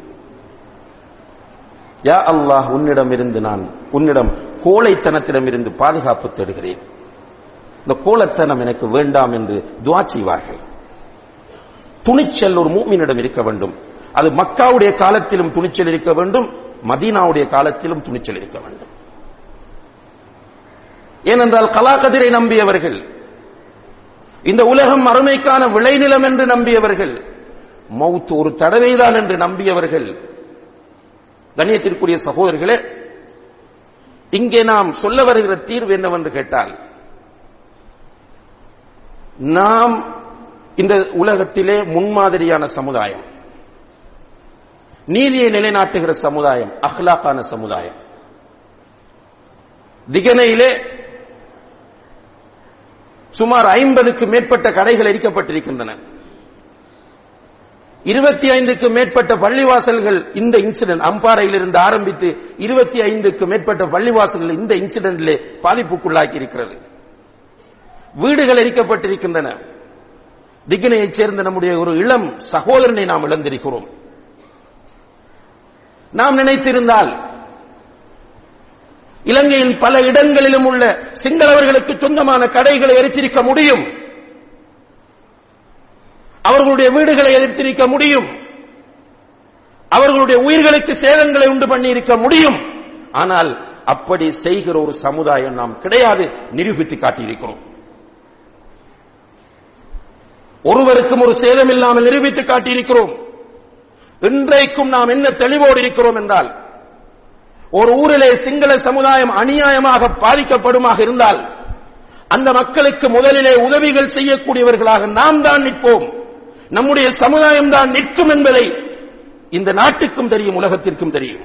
யா அல்லாஹ் உன்னிடம் இருந்து நான் உன்னிடம் கோழைத்தனத்திடம் இருந்து பாதுகாப்பு தேடுகிறேன். இந்த கோலத்தனம் எனக்கு வேண்டாம் என்று துவா செய்வார்கள். துணிச்சல் ஒரு மூமினிடம் இருக்க வேண்டும். அது மக்காவுடைய காலத்திலும் துணிச்சல் இருக்க வேண்டும் மதீனாவுடைய காலத்திலும் துணிச்சல் இருக்க வேண்டும். ஏனென்றால் கலாகதிரை நம்பியவர்கள் இந்த உலகம் அருமைக்கான விளைநிலம் என்று நம்பியவர்கள் மவுத் ஒரு தடவைதான் என்று நம்பியவர்கள் கண்ணியத்திற்குரிய சகோதரர்களே இங்கே நாம் சொல்ல வருகிற தீர்வு என்னவென்று கேட்டால் நாம் இந்த உலகத்திலே முன்மாதிரியான சமுதாயம் நீதியை நிலைநாட்டுகிற சமுதாயம் அஹ்லாக்கான சமுதாயம் திகனையிலே சுமார் ஐம்பதுக்கு மேற்பட்ட கடைகள் எரிக்கப்பட்டிருக்கின்றன. இருபத்தி ஐந்துக்கு மேற்பட்ட பள்ளிவாசல்கள் இந்த இன்சிடென்ட் அம்பாறையில் இருந்து ஆரம்பித்து இருபத்தி ஐந்துக்கு மேற்பட்ட பள்ளிவாசல்கள் இந்த இன்சிடென்ட்லே பாதிப்புக்குள்ளாக்கி இருக்கிறது வீடுகள் எரிக்கப்பட்டிருக்கின்றன. திகினையைச் சேர்ந்த நம்முடைய ஒரு இளம் சகோதரனை நாம் இழந்திருக்கிறோம். நாம் நினைத்திருந்தால் இலங்கையின் பல இடங்களிலும் உள்ள சிங்களவர்களுக்கு சொந்தமான கடைகளை எரித்திருக்க முடியும். அவர்களுடைய வீடுகளை எதிர்த்திருக்க முடியும். அவர்களுடைய உயிர்களுக்கு சேதங்களை உண்டு பண்ணியிருக்க முடியும். ஆனால் அப்படி செய்கிற ஒரு சமுதாயம் நாம் கிடையாது நிரூபித்து காட்டியிருக்கிறோம். ஒருவருக்கும் ஒரு சேதம் இல்லாமல் நிரூபித்து காட்டியிருக்கிறோம். இன்றைக்கும் நாம் என்ன தெளிவோடு இருக்கிறோம் என்றால் ஒரு ஊரிலே சிங்கள சமுதாயம் அநியாயமாக பாதிக்கப்படுமாக இருந்தால் அந்த மக்களுக்கு முதலிலே உதவிகள் செய்யக்கூடியவர்களாக நாம் தான் நிற்போம். நம்முடைய சமுதாயம் தான் நிற்கும் என்பதை இந்த நாட்டுக்கும் தெரியும் உலகத்திற்கும் தெரியும்.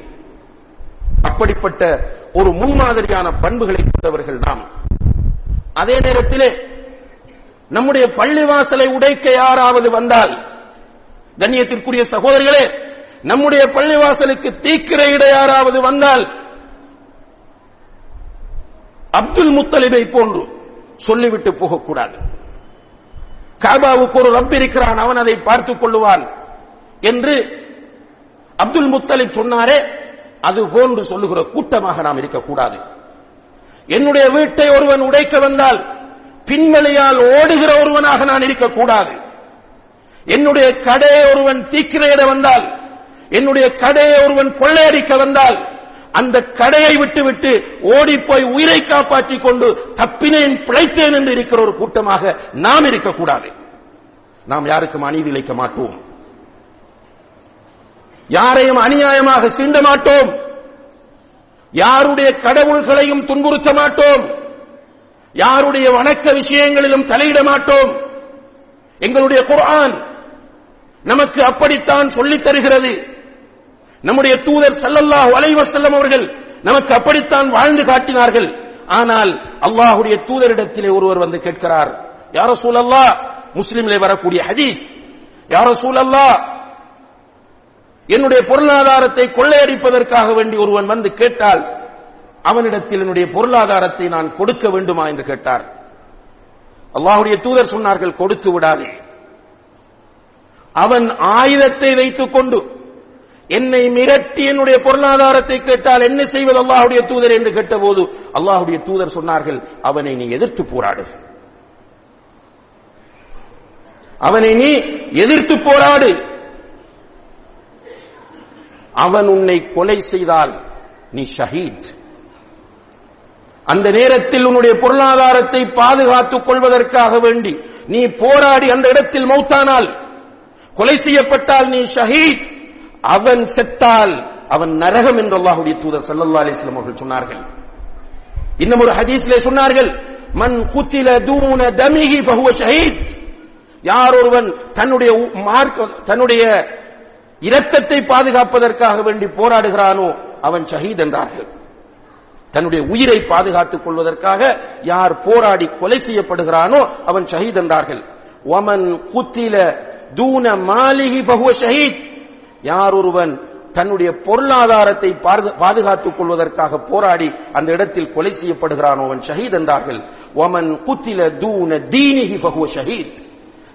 அப்படிப்பட்ட ஒரு முன்மாதிரியான பண்புகளை கொண்டவர்கள் நாம். அதே நேரத்திலே நம்முடைய பள்ளிவாசலை உடைக்க யாராவது வந்தால் கண்ணியத்திற்குரிய சகோதரிகளே நம்முடைய பள்ளிவாசலுக்கு தீக்கிரையிட யாராவது வந்தால் அப்துல் முத்தலிபை போன்று சொல்லிவிட்டு போகக்கூடாது. காபாவுக்கு ஒரு ரப் இருக்கிறான் அவன் அதை பார்த்துக் கொள்ளுவான் என்று அப்துல் முத்தலிப் சொன்னாரே அது போன்று சொல்லுகிற கூட்டமாக நாம் இருக்கக்கூடாது. என்னுடைய வீட்டை ஒருவன் உடைக்க வந்தால் பின்வழியால் ஓடுகிற ஒருவனாக நான் இருக்கக்கூடாது. என்னுடைய கடையை ஒருவன் தீக்கிரையிட வந்தால் என்னுடைய கடையை ஒருவன் கொள்ளையடிக்க வந்தால் அந்த கடையை விட்டுவிட்டு ஓடிப்போய் உயிரை காப்பாற்றிக் கொண்டு தப்பினேன் பிழைத்தேன் என்று இருக்கிற ஒரு கூட்டமாக நாம் இருக்கக்கூடாது. நாம் யாருக்கும் அநீதி இழைக்க மாட்டோம். யாரையும் அநியாயமாக சீண்ட மாட்டோம். யாருடைய கடவுள்களையும் துன்புறுத்த மாட்டோம். யாருடைய வணக்க விஷயங்களிலும் தலையிட மாட்டோம். எங்களுடைய குர்ஆன் நமக்கு அப்படித்தான் சொல்லித் தருகிறது. நம்முடைய தூதர் ஸல்லல்லாஹு அலைவசல்லம் அவர்கள் நமக்கு அப்படித்தான் வாழ்ந்து காட்டினார்கள். ஆனால் அல்லாஹுடைய தூதரிடத்திலே ஒருவர் வந்து கேட்கிறார். யார சூழல்லா முஸ்லிமிலே வரக்கூடிய ஹதீஸ். யார சூழல்லா என்னுடைய பொருளாதாரத்தை கொள்ளையடிப்பதற்காக வேண்டி ஒருவன் வந்து கேட்டால் அவனிடத்தில் என்னுடைய பொருளாதாரத்தை நான் கொடுக்க வேண்டுமா? என்று கேட்டார். அல்லாஹுடைய தூதர் சொன்னார்கள் கொடுத்து விடாதே. அவன் ஆயுதத்தை வைத்துக் கொண்டு என்னை மிரட்டி என்னுடைய பொருளாதாரத்தை கேட்டால் என்ன செய்வது அல்லாஹுடைய தூதர் என்று கேட்டபோது அல்லாஹுடைய தூதர் சொன்னார்கள் அவனை நீ எதிர்த்து போராடு. அவனை நீ எதிர்த்து போராடு. அவன் உன்னை கொலை செய்தால் நீ ஷஹீத். அந்த நேரத்தில் உன்னுடைய பொருளாதாரத்தை பாதுகாத்துக் கொள்வதற்காக வேண்டி நீ போராடி அந்த இடத்தில் மௌத்தானால் கொலை செய்யப்பட்டால் நீ ஷஹீத். அவன் செத்தால் அவன் நரகம் என்று அல்லாஹுடைய தூதர் ஸல்லல்லாஹு அலிஸ்லாம் அவர்கள் சொன்னார்கள். இன்னும் ஒரு ஹதீஸ்லே சொன்னார்கள் மன் குத்தில தூன தமிஹி ஃபஹுவ ஷஹீத். யார் ஒருவன் தன்னுடைய உ- மார்க்க தன்னுடைய இரத்தத்தை பாதுகாப்பதற்காக வேண்டி போராடுகிறானோ அவன் ஷஹீத் என்றார்கள். தன்னுடைய உயிரை பாதுகாத்துக் கொள்வதற்காக யார் போராடி கொலை செய்யப்படுகிறானோ அவன் ஷஹீத் என்றார்கள். ஒமன் குத்தில தூன மாலிகி ஃபஹுவ ஷஹீத். யார் ஒருவன் தன்னுடைய பொருளாதாரத்தை பாது- பாதுகாத்துக் கொள்வதற்காக போராடி அந்த இடத்தில் கொலை செய்யப்படுகிறானோ அவன் ஷஹீத் என்றார்கள். ஒமன் குத்தில தூன தீனிஹி ஃபஹுவ ஷஹீத்.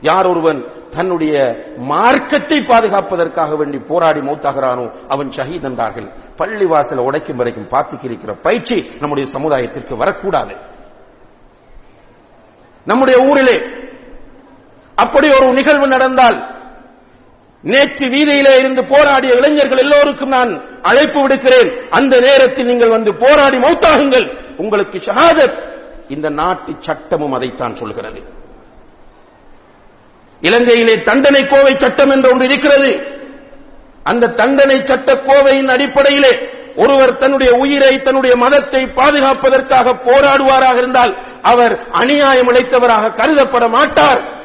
யார் ஒருவன் தன்னுடைய மார்க்கத்தை பாதுகாப்பதற்காக வேண்டி போராடி மூத்தாகிறானோ அவன் ஷஹீத் என்றார்கள். பள்ளிவாசலை உடைக்கும் வரைக்கும் பார்த்துக்கிருக்கிற பயிற்சி நம்முடைய சமுதாயத்திற்கு வரக்கூடாது. நம்முடைய ஊரிலே அப்படி ஒரு நிகழ்வு நடந்தால் நேற்று வீதியிலே இருந்து போராடிய இளைஞர்கள் எல்லோருக்கும் நான் அழைப்பு விடுக்கிறேன். அந்த நேரத்தில் நீங்கள் வந்து போராடி மௌத்தாகுங்கள். உங்களுக்கு ஷஹாதத். இந்த நாட்டு சட்டமும் அதைத்தான் சொல்கிறது. இலங்கையிலே தண்டனை கோவை சட்டம் என்று ஒன்று இருக்கிறது. அந்த தண்டனை சட்ட கோவையின் அடிப்படையிலே ஒருவர் தன்னுடைய உயிரை தன்னுடைய மதத்தை பாதுகாப்பதற்காக போராடுவாராக இருந்தால் அவர் அநியாயம் இழைத்தவராக கருதப்பட மாட்டார்.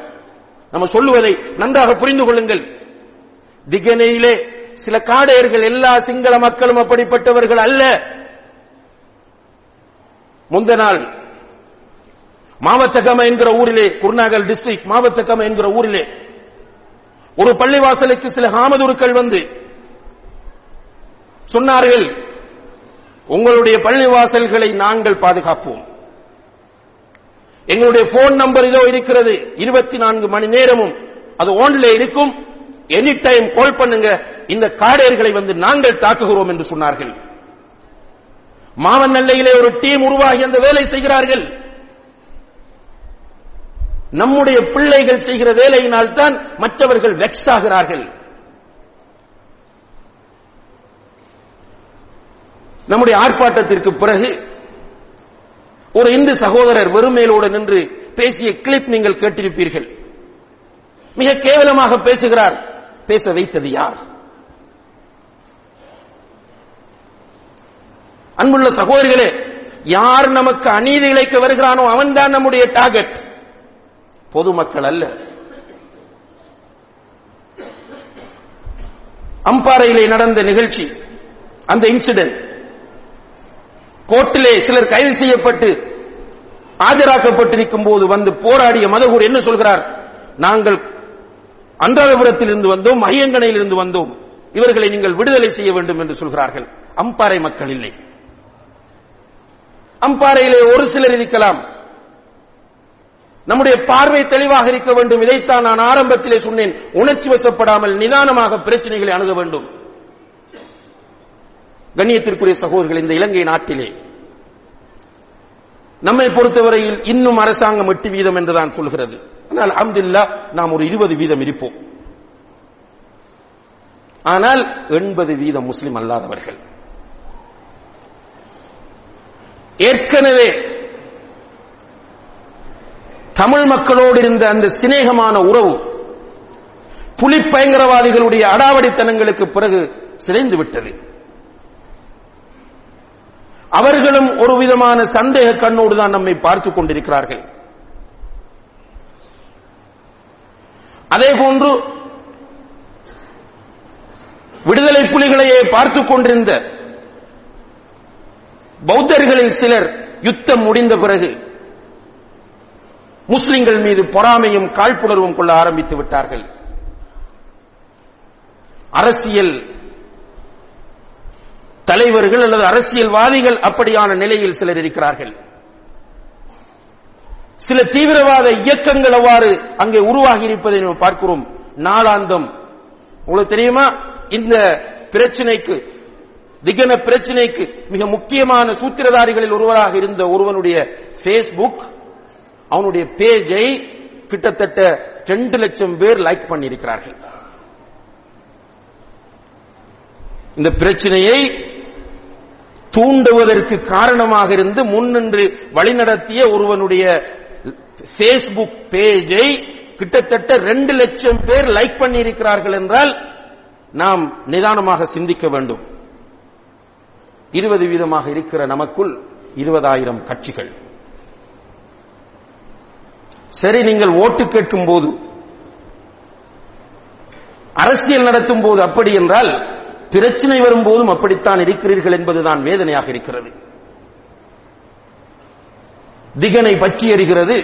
நம்ம சொல்லுவதை நன்றாக புரிந்து கொள்ளுங்கள். திகனையிலே சில காடையர்கள் எல்லா சிங்கள மக்களும் அப்படிப்பட்டவர்கள் அல்ல. முந்த நாள் மாவத்தகம என்கிற ஊரிலே குருநாகல் டிஸ்ட்ரிக்ட் மாவத்தகம என்கிற ஊரிலே ஒரு பள்ளிவாசலுக்கு சில காமதுருக்கள் வந்து சொன்னார்கள் உங்களுடைய பள்ளிவாசல்களை நாங்கள் பாதுகாப்போம். எங்களுடைய போன் நம்பர் இதோ இருக்கிறது இருபத்தி நான்கு மணி நேரமும் அது ஓன்ல இருக்கும். எனி டைம் கால் பண்ணுங்க இந்த காடையர்களை வந்து நாங்கள் தாக்குகிறோம் என்று சொன்னார்கள். மாவனல்லையிலே ஒரு டீம் உருவாகி அந்த வேலை செய்கிறார்கள். நம்முடைய பிள்ளைகள் செய்கிற வேலையினால் தான் மற்றவர்கள் வெக்ஸ் ஆகிறார்கள். நம்முடைய ஆர்ப்பாட்டத்திற்கு பிறகு ஒரு இந்து சகோதரர் வெறுமையிலோடு நின்று பேசிய கிளிப் நீங்கள் கேட்டிருப்பீர்கள். மிக கேவலமாக பேசுகிறார். பேச வைத்தது யார்? அன்புள்ள சகோதரிகளே யார் நமக்கு அநீதி இழைக்க வருகிறானோ அவன்தான் நம்முடைய டார்கெட் பொதுமக்கள் அல்ல. அம்பாறையிலே நடந்த நிகழ்ச்சி அந்த இன்சிடென்ட் கோர்ட்டிலே சிலர் கைது செய்யப்பட்டு ஆஜராக்கப்பட்டிருக்கும் போது வந்து போராடிய மதகூர் என்ன சொல்கிறார்? நாங்கள் அன்றாதபுரத்தில் இருந்து வந்தோம் ஐயங்கனையில் இருந்து வந்தோம். இவர்களை நீங்கள் விடுதலை செய்ய வேண்டும் என்று சொல்கிறார்கள். அம்பாறை மக்கள் இல்லை. அம்பாறையிலே ஒரு சிலர் இருக்கலாம். நம்முடைய பார்வை தெளிவாக இருக்க வேண்டும். இதைத்தான் நான் ஆரம்பத்திலே சொன்னேன். உணர்ச்சி வசப்படாமல் நிதானமாக பிரச்சனைகளை அணுக வேண்டும். கண்ணியத்திற்குரிய சகோதரர்கள் இந்த இலங்கை நாட்டிலே நம்மை பொறுத்தவரையில் இன்னும் அரசாங்கம் எட்டு வீதம் என்றுதான் சொல்கிறது. ஆனால் அம்தில்லா நாம் ஒரு இருபது வீதம் இருப்போம். ஆனால் எண்பது வீதம் முஸ்லிம் அல்லாதவர்கள். ஏற்கனவே தமிழ் மக்களோடு இருந்த அந்த சிநேகமான உறவு புலி பயங்கரவாதிகளுடைய அடாவடித்தனங்களுக்கு பிறகு சிதைந்து விட்டது. அவர்களும் ஒரு விதமான சந்தேக கண்ணோடு தான் நம்மை பார்த்துக் கொண்டிருக்கிறார்கள். அதே போன்று விடுதலை புலிகளையே பார்த்துக் கொண்டிருந்த பௌத்தர்களில் சிலர் யுத்தம் முடிந்த பிறகு முஸ்லிம்கள் மீது பொறாமையும் காழ்ப்புணர்வும் கொள்ள ஆரம்பித்து விட்டார்கள். அரசியல் தலைவர்கள் அல்லது அரசியல்வாதிகள் அப்படியான நிலையில் சிலர் இருக்கிறார்கள். சில தீவிரவாத இயக்கங்கள் அவ்வாறு அங்கே உருவாகி இருப்பதை நாம் பார்க்கிறோம். நாளாந்தம். உங்களுக்கு தெரியுமா? இந்த பிரச்சனைக்கு திகன பிரச்சனைக்கு மிக முக்கியமான சூத்திரதாரிகளில் ஒருவராக இருந்த ஒருவனுடைய பேஸ்புக் அவனுடைய பேஜை கிட்டத்தட்ட ரெண்டு லட்சம் பேர் லைக் பண்ணியிருக்கிறார்கள். இந்த பிரச்சனையை தூண்டுவதற்கு காரணமாக இருந்து முன்னின்று வழிநடத்திய ஒருவனுடைய பேஸ்புக் பேஜை கிட்டத்தட்ட ரெண்டு லட்சம் பேர் லைக் பண்ணியிருக்கிறார்கள் என்றால் நாம் நிதானமாக சிந்திக்க வேண்டும். இருபது வீதமாக இருக்கிற நமக்குள் இருபதாயிரம் கட்சிகள். சரி நீங்கள் ஓட்டு கேட்கும் போது அரசியல் நடத்தும் போது அப்படி என்றால் பிரச்சனை வரும்போதும் அப்படித்தான் இருக்கிறீர்கள் என்பதுதான் வேதனையாக இருக்கிறது. திகனை பற்றி எறிகிறது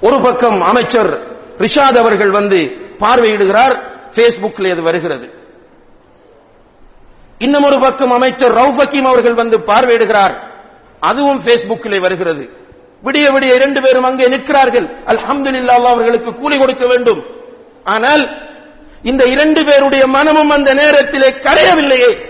ஒரு பக்கம் அமைச்சர் ரிஷாத் அவர்கள் வந்து பார்வையிடுகிறார் பேஸ்புக்கில் அது வருகிறது. இன்னும் ஒரு பக்கம் அமைச்சர் ரவுப் ஹக்கீம் அவர்கள் வந்து பார்வையிடுகிறார் அதுவும் பேஸ்புக்கிலே வருகிறது. விடிய விடிய இரண்டு பேரும் அங்கே நிற்கிறார்கள். அல்ஹம்துலில்லாஹ் அல்லாஹ் அவர்களுக்கு கூலி கொடுக்க வேண்டும். ஆனால் இந்த இரண்டு பேருடைய மனமும் அந்த நேரத்திலே கரையவில்லையே.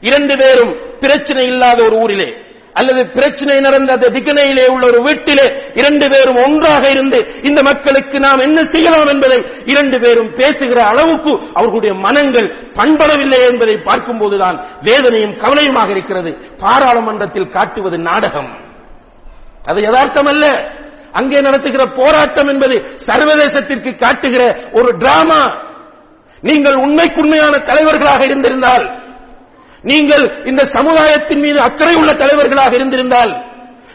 இரண்டு பேரும் பிரச்சனை இல்லாத ஒரு ஊரிலே. அல்லது பிரச்சனை நடந்த அந்த திகனையிலே உள்ள ஒரு வீட்டிலே இரண்டு பேரும் ஒன்றாக இருந்து இந்த மக்களுக்கு நாம் என்ன செய்யலாம் என்பதை இரண்டு பேரும் பேசுகிற அளவுக்கு அவர்களுடைய மனங்கள் பண்படவில்லை என்பதை பார்க்கும்போதுதான் வேதனையும் கவலையுமாக இருக்கிறது. பாராளுமன்றத்தில் காட்டுவது நாடகம். அது யதார்த்தம் அல்ல அங்கே நடத்துகிற போராட்டம் என்பது சர்வதேசத்திற்கு காட்டுகிற ஒரு டிராமா. நீங்கள் உண்மைக்குண்மையான தலைவர்களாக இருந்திருந்தால் நீங்கள் இந்த சமுதாயத்தின் மீது அக்கறை உள்ள தலைவர்களாக இருந்திருந்தால்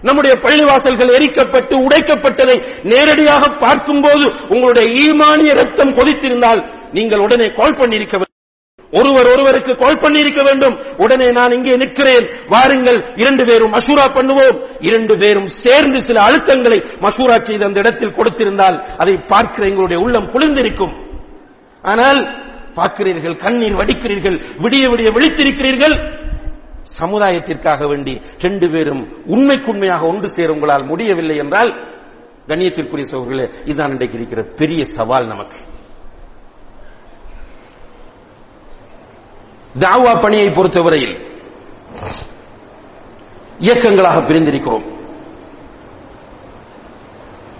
நம்முடைய பள்ளிவாசல்கள் எரிக்கப்பட்டு உடைக்கப்பட்டதை நேரடியாக பார்க்கும்போது உங்களுடைய ஈமானிய ரத்தம் கொதித்திருந்தால் நீங்கள் உடனே கால் பண்ணியிருக்க வேண்டும். ஒருவர் ஒருவருக்கு கால் பண்ணியிருக்க வேண்டும். உடனே நான் இங்கே நிற்கிறேன். வாருங்கள் இரண்டு பேரும் மசூரா பண்ணுவோம். இரண்டு பேரும் சேர்ந்து சில அழுத்தங்களை மசூரா செய்து அந்த இடத்தில் கொடுத்திருந்தால் அதை பார்க்கிற எங்களுடைய உள்ளம் குளிர்ந்திருக்கும். ஆனால் பார்க்கிறீர்கள் கண்ணீர் வடிக்கிறீர்கள் விடிய விடிய விழித்திருக்கிறீர்கள். சமுதாயத்திற்காக வேண்டி ரெண்டு பேரும் உண்மைக்குண்மையாக ஒன்று சேர உங்களால் முடியவில்லை என்றால் கண்ணியத்திற்குரிய சோழர்களே இதுதான் இன்றைக்கு இருக்கிற பெரிய சவால் நமக்கு. தாவா பணியை பொறுத்தவரையில் இயக்கங்களாக பிரிந்திருக்கிறோம்.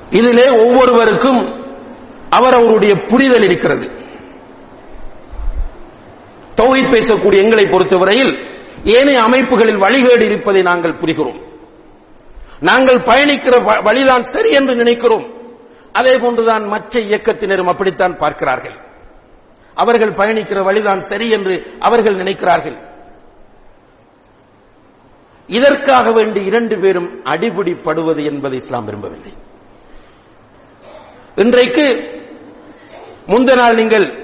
இதிலே ஒவ்வொருவருக்கும் அவர் அவருடைய புரிதல் இருக்கிறது. தௌஹித் பேசக்கூடிய எங்களை பொறுத்தவரையில் ஏனைய அமைப்புகளில் வழிகேடு இருப்பதை நாங்கள் புரிகிறோம். நாங்கள் பயணிக்கிற வ- வழிதான் சரி என்று நினைக்கிறோம். அதே போன்றுதான் மற்ற இயக்கத்தினரும் அப்படித்தான் பார்க்கிறார்கள். அவர்கள் பயணிக்கிற வழிதான் சரி என்று அவர்கள் நினைக்கிறார்கள். இதற்காக வேண்டி இரண்டு பேரும் அடிபிடிப்படுவது என்பதை இஸ்லாம் விரும்பவில்லை. இன்றைக்கு முந்த நாள் நீங்கள்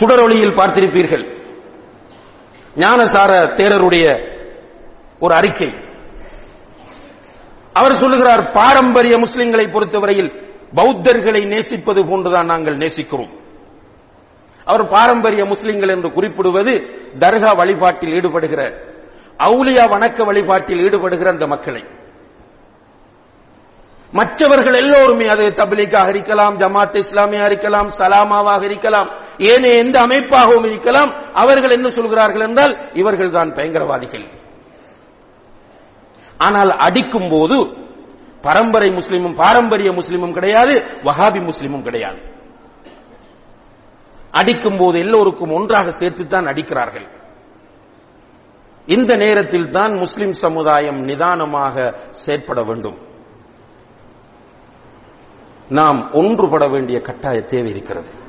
சுடரொளியில் பார்த்திருப்பீர்கள். ஞானசார தேரருடைய ஒரு அறிக்கை. அவர் சொல்லுகிறார் பாரம்பரிய முஸ்லிம்களை பொறுத்தவரையில் பௌத்தர்களை நேசிப்பது போன்றுதான் நாங்கள் நேசிக்கிறோம். அவர் பாரம்பரிய முஸ்லிம்கள் என்று குறிப்பிடுவது தர்கா வழிபாட்டில் ஈடுபடுகிற அவுலியா வணக்க வழிபாட்டில் ஈடுபடுகிற அந்த மக்களை. மற்றவர்கள் எல்லோருமே அது தபிலீக்காக இருக்கலாம் ஜமாத் இஸ்லாமியா இருக்கலாம் சலாமாவாக இருக்கலாம் ஏனைய எந்த அமைப்பாகவும் இருக்கலாம் அவர்கள் என்ன சொல்கிறார்கள் என்றால் இவர்கள் தான் பயங்கரவாதிகள். ஆனால் அடிக்கும் போது பரம்பரை முஸ்லிமும் பாரம்பரிய முஸ்லிமும் கிடையாது வஹாபி முஸ்லிமும் கிடையாது. அடிக்கும் போது எல்லோருக்கும் ஒன்றாக சேர்த்துத்தான் அடிக்கிறார்கள். இந்த நேரத்தில் தான் முஸ்லிம் சமுதாயம் நிதானமாக செயற்பட வேண்டும். நாம் ஒன்றுபட வேண்டிய கட்டாய தேவை இருக்கிறது.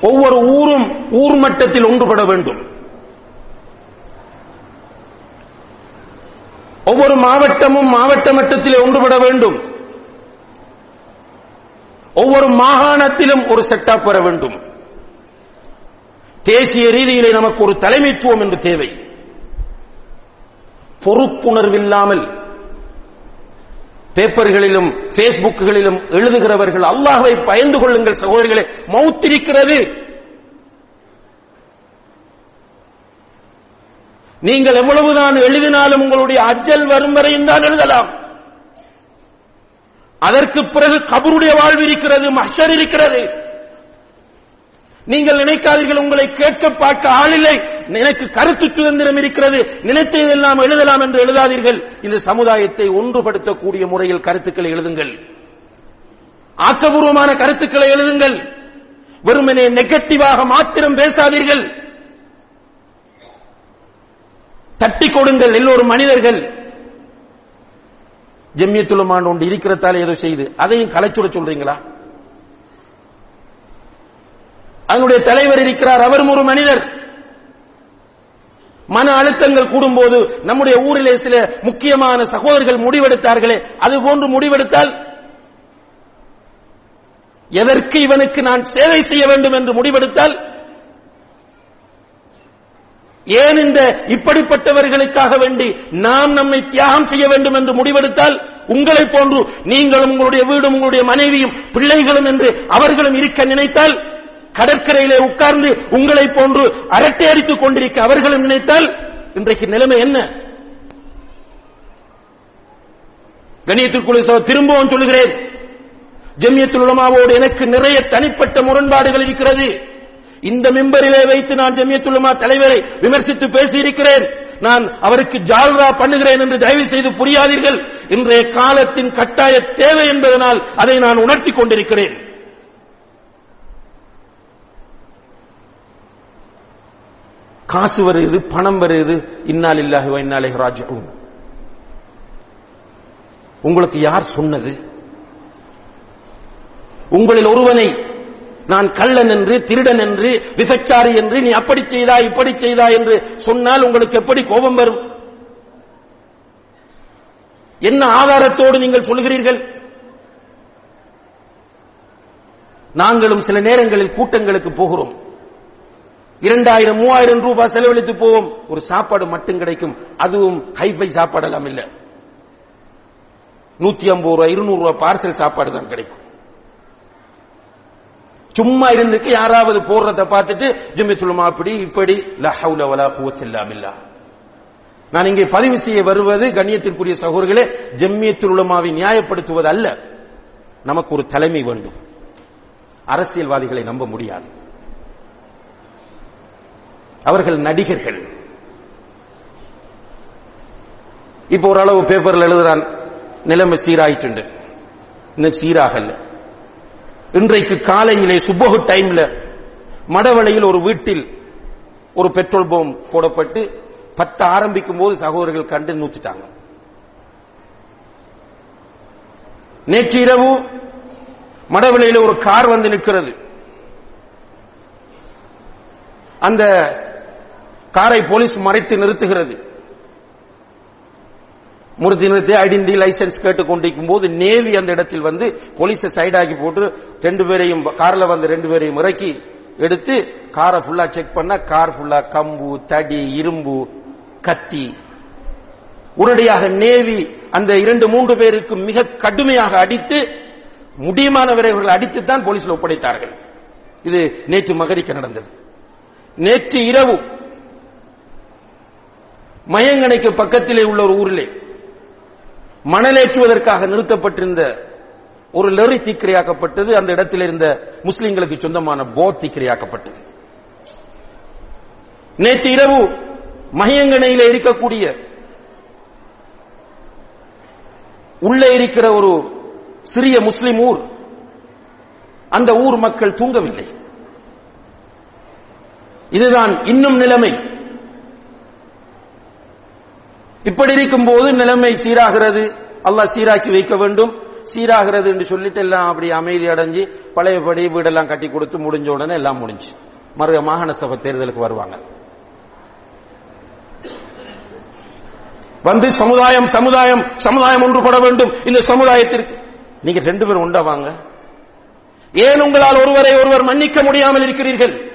ஒவ்வொரு ஊரும் ஊர் மட்டத்தில் ஒன்றுபட வேண்டும். ஒவ்வொரு மாவட்டமும் மாவட்ட மட்டத்திலே ஒன்றுபட வேண்டும். ஒவ்வொரு மாகாணத்திலும் ஒரு செட்டாப் வர வேண்டும். தேசிய ரீதியிலே நமக்கு ஒரு தலைமைத்துவம் என்று தேவை. பொறுப்புணர்வில்லாமல் பேப்பர்களிலும் பேஸ்புக்குகளிலும் எழுதுகிறவர்கள் அல்லாஹை பயந்து கொள்ளுங்கள் சகோதரிகளை. மௌத்திருக்கிறது நீங்கள் எவ்வளவுதான் எழுதினாலும் உங்களுடைய அஜல் வரும் வரையும் தான் எழுதலாம். அதற்கு பிறகு கபருடைய வாழ்வு இருக்கிறது மஷர் இருக்கிறது. நீங்கள் நினைக்காதீர்கள் உங்களை கேட்க பார்க்க ஆளில்லை. எனக்கு கருத்து சுதந்திரம் இருக்கிறது. நினைத்ததெல்லாம் எழுதலாம் என்று எழுதாதீர்கள். இந்த சமுதாயத்தை ஒன்றுபடுத்தக்கூடிய முறையில் கருத்துக்களை எழுதுங்கள். ஆக்கபூர்வமான கருத்துக்களை எழுதுங்கள். வெறுமனே நெகட்டிவாக மாத்திரம் பேசாதீர்கள். தட்டி கொடுங்கள் எல்லோரும் மனிதர்கள். ஜெம்யத்துலமான் ஒன்று இருக்கிறதால ஏதோ செய்து அதையும் கலைச்சுட சொல்றீங்களா? அதனுடைய தலைவர் இருக்கிறார். அவரும் ஒரு மனிதர். மன அழுத்தங்கள் கூடும்போது நம்முடைய ஊரிலே சில முக்கியமான சகோதரர்கள் முடிவெடுத்தார்களே அது போன்று முடிவெடுத்தால் எதற்கு இவனுக்கு நான் சேவை செய்ய வேண்டும் என்று முடிவெடுத்தால் ஏன் இந்த இப்படிப்பட்டவர்களுக்காக வேண்டி நாம் நம்மை தியாகம் செய்ய வேண்டும் என்று முடிவெடுத்தால் உங்களை போன்று நீங்களும் உங்களுடைய வீடும் உங்களுடைய மனைவியும் பிள்ளைகளும் என்று அவர்களும் இருக்க நினைத்தால் கடற்கரையிலே உட்கார்ந்து உங்களை போன்று அரட்டை அடித்துக் கொண்டிருக்க அவர்களும் நினைத்தால் இன்றைக்கு நிலைமை என்ன? கணியத்திற்குள்ள திரும்பவும் சொல்லுகிறேன். ஜெமியத்துல் உலமாவோடு எனக்கு நிறைய தனிப்பட்ட முரண்பாடுகள் இருக்கிறது. இந்த மிம்பரிலே வைத்து நான் ஜெமியத்துலமா தலைவரை விமர்சித்து பேசியிருக்கிறேன். நான் அவருக்கு ஜால்ரா பண்ணுகிறேன் என்று தயவு செய்து புரியாதீர்கள். இன்றைய காலத்தின் கட்டாய தேவை என்பதனால் அதை நான் உணர்த்தி கொண்டிருக்கிறேன். காசு வருது பணம் வருது. இன்னால் இல்லாஹி இன்னாலே ராஜ்யவும் உங்களுக்கு யார் சொன்னது? உங்களில் ஒருவனை நான் கள்ளன் என்று திருடன் என்று விபச்சாரி என்று நீ அப்படி செய்தா இப்படி செய்தா என்று சொன்னால் உங்களுக்கு எப்படி கோபம் வரும்? என்ன ஆதாரத்தோடு நீங்கள் சொல்கிறீர்கள் நாங்களும் சில நேரங்களில் கூட்டங்களுக்கு போகிறோம். இரண்டாயிரம் மூவாயிரம் ரூபாய் செலவழித்து போவோம். ஒரு சாப்பாடு மட்டும் கிடைக்கும். அதுவும் ஹைஃபை சாப்பாடெல்லாம் இல்ல. நூத்தி ஐம்பது ரூபாய் இருநூறு ரூபாய் பார்சல் சாப்பாடு தான் கிடைக்கும். சும்மா இருந்துக்கு யாராவது போடுறத பார்த்துட்டு ஜிம்மித்துலுமா அப்படி இப்படி லஹவுல வலா குவத்தில்லா நான் இங்கே பதிவு செய்ய வருவது கண்ணியத்திற்குரிய சகோதரர்களே ஜம்மியத்துல் உலமாவை நியாயப்படுத்துவது அல்ல. நமக்கு ஒரு தலைமை வேண்டும். அரசியல்வாதிகளை நம்ப முடியாது. அவர்கள் நடிகர்கள். இப்போ ஓரளவு பேப்பர்ல எழுதுறான் நிலைமை சீராயிட்டு இன்னும் சீராகல்ல. இன்றைக்கு காலையிலே சுபகு டைம்ல மடவளையில் ஒரு வீட்டில் ஒரு பெட்ரோல் போம் போடப்பட்டு பத்த ஆரம்பிக்கும் போது சகோதரர்கள் கண்டு நூத்திட்டாங்க. நேற்று இரவு மடவிலையில் ஒரு கார் வந்து நிற்கிறது. அந்த காரை போலீஸ் மறைத்து நிறுத்துகிறது. முறுத்தி நிறுத்தி ஐடென்டி லைசன்ஸ் கேட்டுக் கொண்டிருக்கும் போது நேவி அந்த இடத்தில் வந்து போலீஸை சைடாக்கி போட்டு ரெண்டு பேரையும் கார்ல வந்த ரெண்டு பேரையும் இறக்கி எடுத்து காரை ஃபுல்லா செக் பண்ண கார் ஃபுல்லா கம்பு தடி இரும்பு கத்தி. உடனடியாக நேவி அந்த இரண்டு மூன்று பேருக்கு மிக கடுமையாக அடித்து முடியுமானவரை அடித்துத்தான் போலீஸில் ஒப்படைத்தார்கள். இது நேற்று மகரிக்க நடந்தது. நேற்று இரவு மயங்கணைக்கு பக்கத்திலே உள்ள ஒரு ஊரிலே மணலேற்றுவதற்காக நிறுத்தப்பட்டிருந்த ஒரு லெரி தீக்கிரையாக்கப்பட்டது. அந்த இடத்தில் இருந்த முஸ்லிம்களுக்கு சொந்தமான போட் தீக்கிரையாக்கப்பட்டது. நேற்று இரவு மையங்கணையில் இருக்கக்கூடிய உள்ளே இருக்கிற ஒரு சிறிய முஸ்லிம் ஊர். அந்த ஊர் மக்கள் தூங்கவில்லை. இதுதான் இன்னும் நிலைமை. இப்படி இருக்கும் போது நிலைமை சீராகிறது. அல்லாஹ் சீராக்கி வைக்க வேண்டும். சீராகிறது என்று சொல்லிட்டு எல்லாம் அப்படி அமைதி அடைஞ்சு பழையபடி வீடெல்லாம் கட்டி கொடுத்து முடிஞ்ச உடனே எல்லாம் முடிஞ்சு. மறு மாகாண சபை தேர்தலுக்கு வருவாங்க. வந்து சமுதாயம் சமுதாயம் சமுதாயம் ஒன்றுபட வேண்டும். இந்த சமுதாயத்திற்கு. நீங்க ரெண்டு பேரும் உண்டா வாங்க. ஏன் உங்களால் ஒருவரை ஒருவர் மன்னிக்க முடியாமல் இருக்கிறீர்கள்?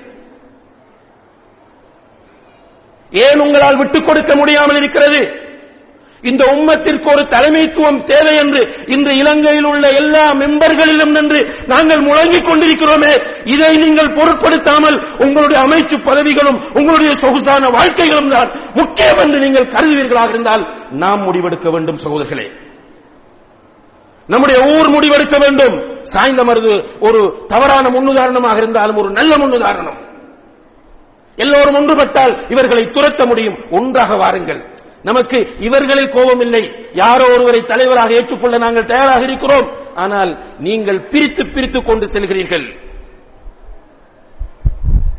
ஏன் உங்களால் விட்டுக் கொடுக்க முடியாமல் இருக்கிறது? இந்த உம்மத்திற்கு ஒரு தலைமைத்துவம் தேவை என்று இன்று இலங்கையில் உள்ள எல்லா மெம்பர்களிலும் நின்று நாங்கள் முழங்கிக் கொண்டிருக்கிறோமே. இதை நீங்கள் பொருட்படுத்தாமல் உங்களுடைய அமைச்சு பதவிகளும் உங்களுடைய சொகுசான வாழ்க்கைகளும் தான் முக்கியம் என்று நீங்கள் கருதுவீர்களாக இருந்தால் நாம் முடிவெடுக்க வேண்டும் சகோதரர்களே. நம்முடைய ஊர் முடிவெடுக்க வேண்டும். சாய்ந்த மருது ஒரு தவறான முன்னுதாரணமாக இருந்தாலும் ஒரு நல்ல முன்னுதாரணம். எல்லோரும் ஒன்றுபட்டால் இவர்களை துரத்த முடியும். ஒன்றாக வாருங்கள். நமக்கு இவர்களில் கோபம் இல்லை யாரோ ஒருவரை தலைவராக ஏற்றுக்கொள்ள நாங்கள் தயாராக இருக்கிறோம். ஆனால் நீங்கள் பிரித்து பிரித்து கொண்டு செல்கிறீர்கள்.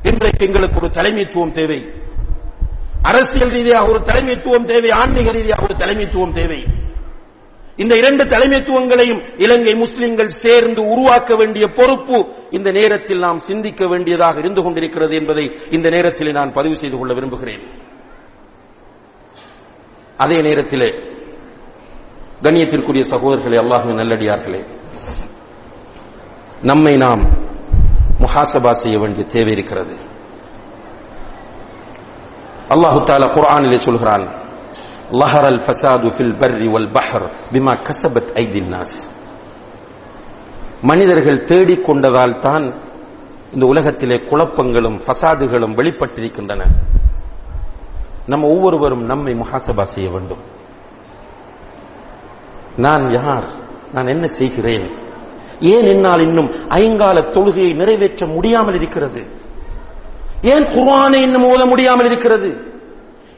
இன்றைக்கு எங்களுக்கு ஒரு தலைமைத்துவம் தேவை. அரசியல் ரீதியாக ஒரு தலைமைத்துவம் தேவை. ஆன்மீக ரீதியாக ஒரு தலைமைத்துவம் தேவை. இந்த இரண்டு தலைமைத்துவங்களையும் இலங்கை முஸ்லிம்கள் சேர்ந்து உருவாக்க வேண்டிய பொறுப்பு இந்த நேரத்தில் நாம் சிந்திக்க வேண்டியதாக இருந்து கொண்டிருக்கிறது என்பதை இந்த நேரத்தில் நான் பதிவு செய்து கொள்ள விரும்புகிறேன். அதே நேரத்திலே கண்ணியத்திற்குரிய சகோதரர்களே அல்லாஹின் நல்லடியார்களே நம்மை நாம் முஹாசபா செய்ய வேண்டிய தேவை இருக்கிறது. அல்லாஹு தாலா குரானிலே சொல்கிறான் லஹர் அல் ஃபசாது ஃபில் பர்ரி வல் பஹர் பிமா கசபத் ஐதின் நாஸ். மனிதர்கள் தேடிக் கொண்டதால் தான் இந்த உலகத்திலே குழப்பங்களும் ஃபசாதுகளும் வெளிப்பட்டிருக்கின்றன. நம்ம ஒவ்வொருவரும் நம்மை முகாசபா செய்ய வேண்டும். நான் யார்? நான் என்ன செய்கிறேன்? ஏன் என்னால் இன்னும் ஐங்கால தொழுகையை நிறைவேற்ற முடியாமல் இருக்கிறது? ஏன் குர்வானை இன்னும் ஓத முடியாமல் இருக்கிறது?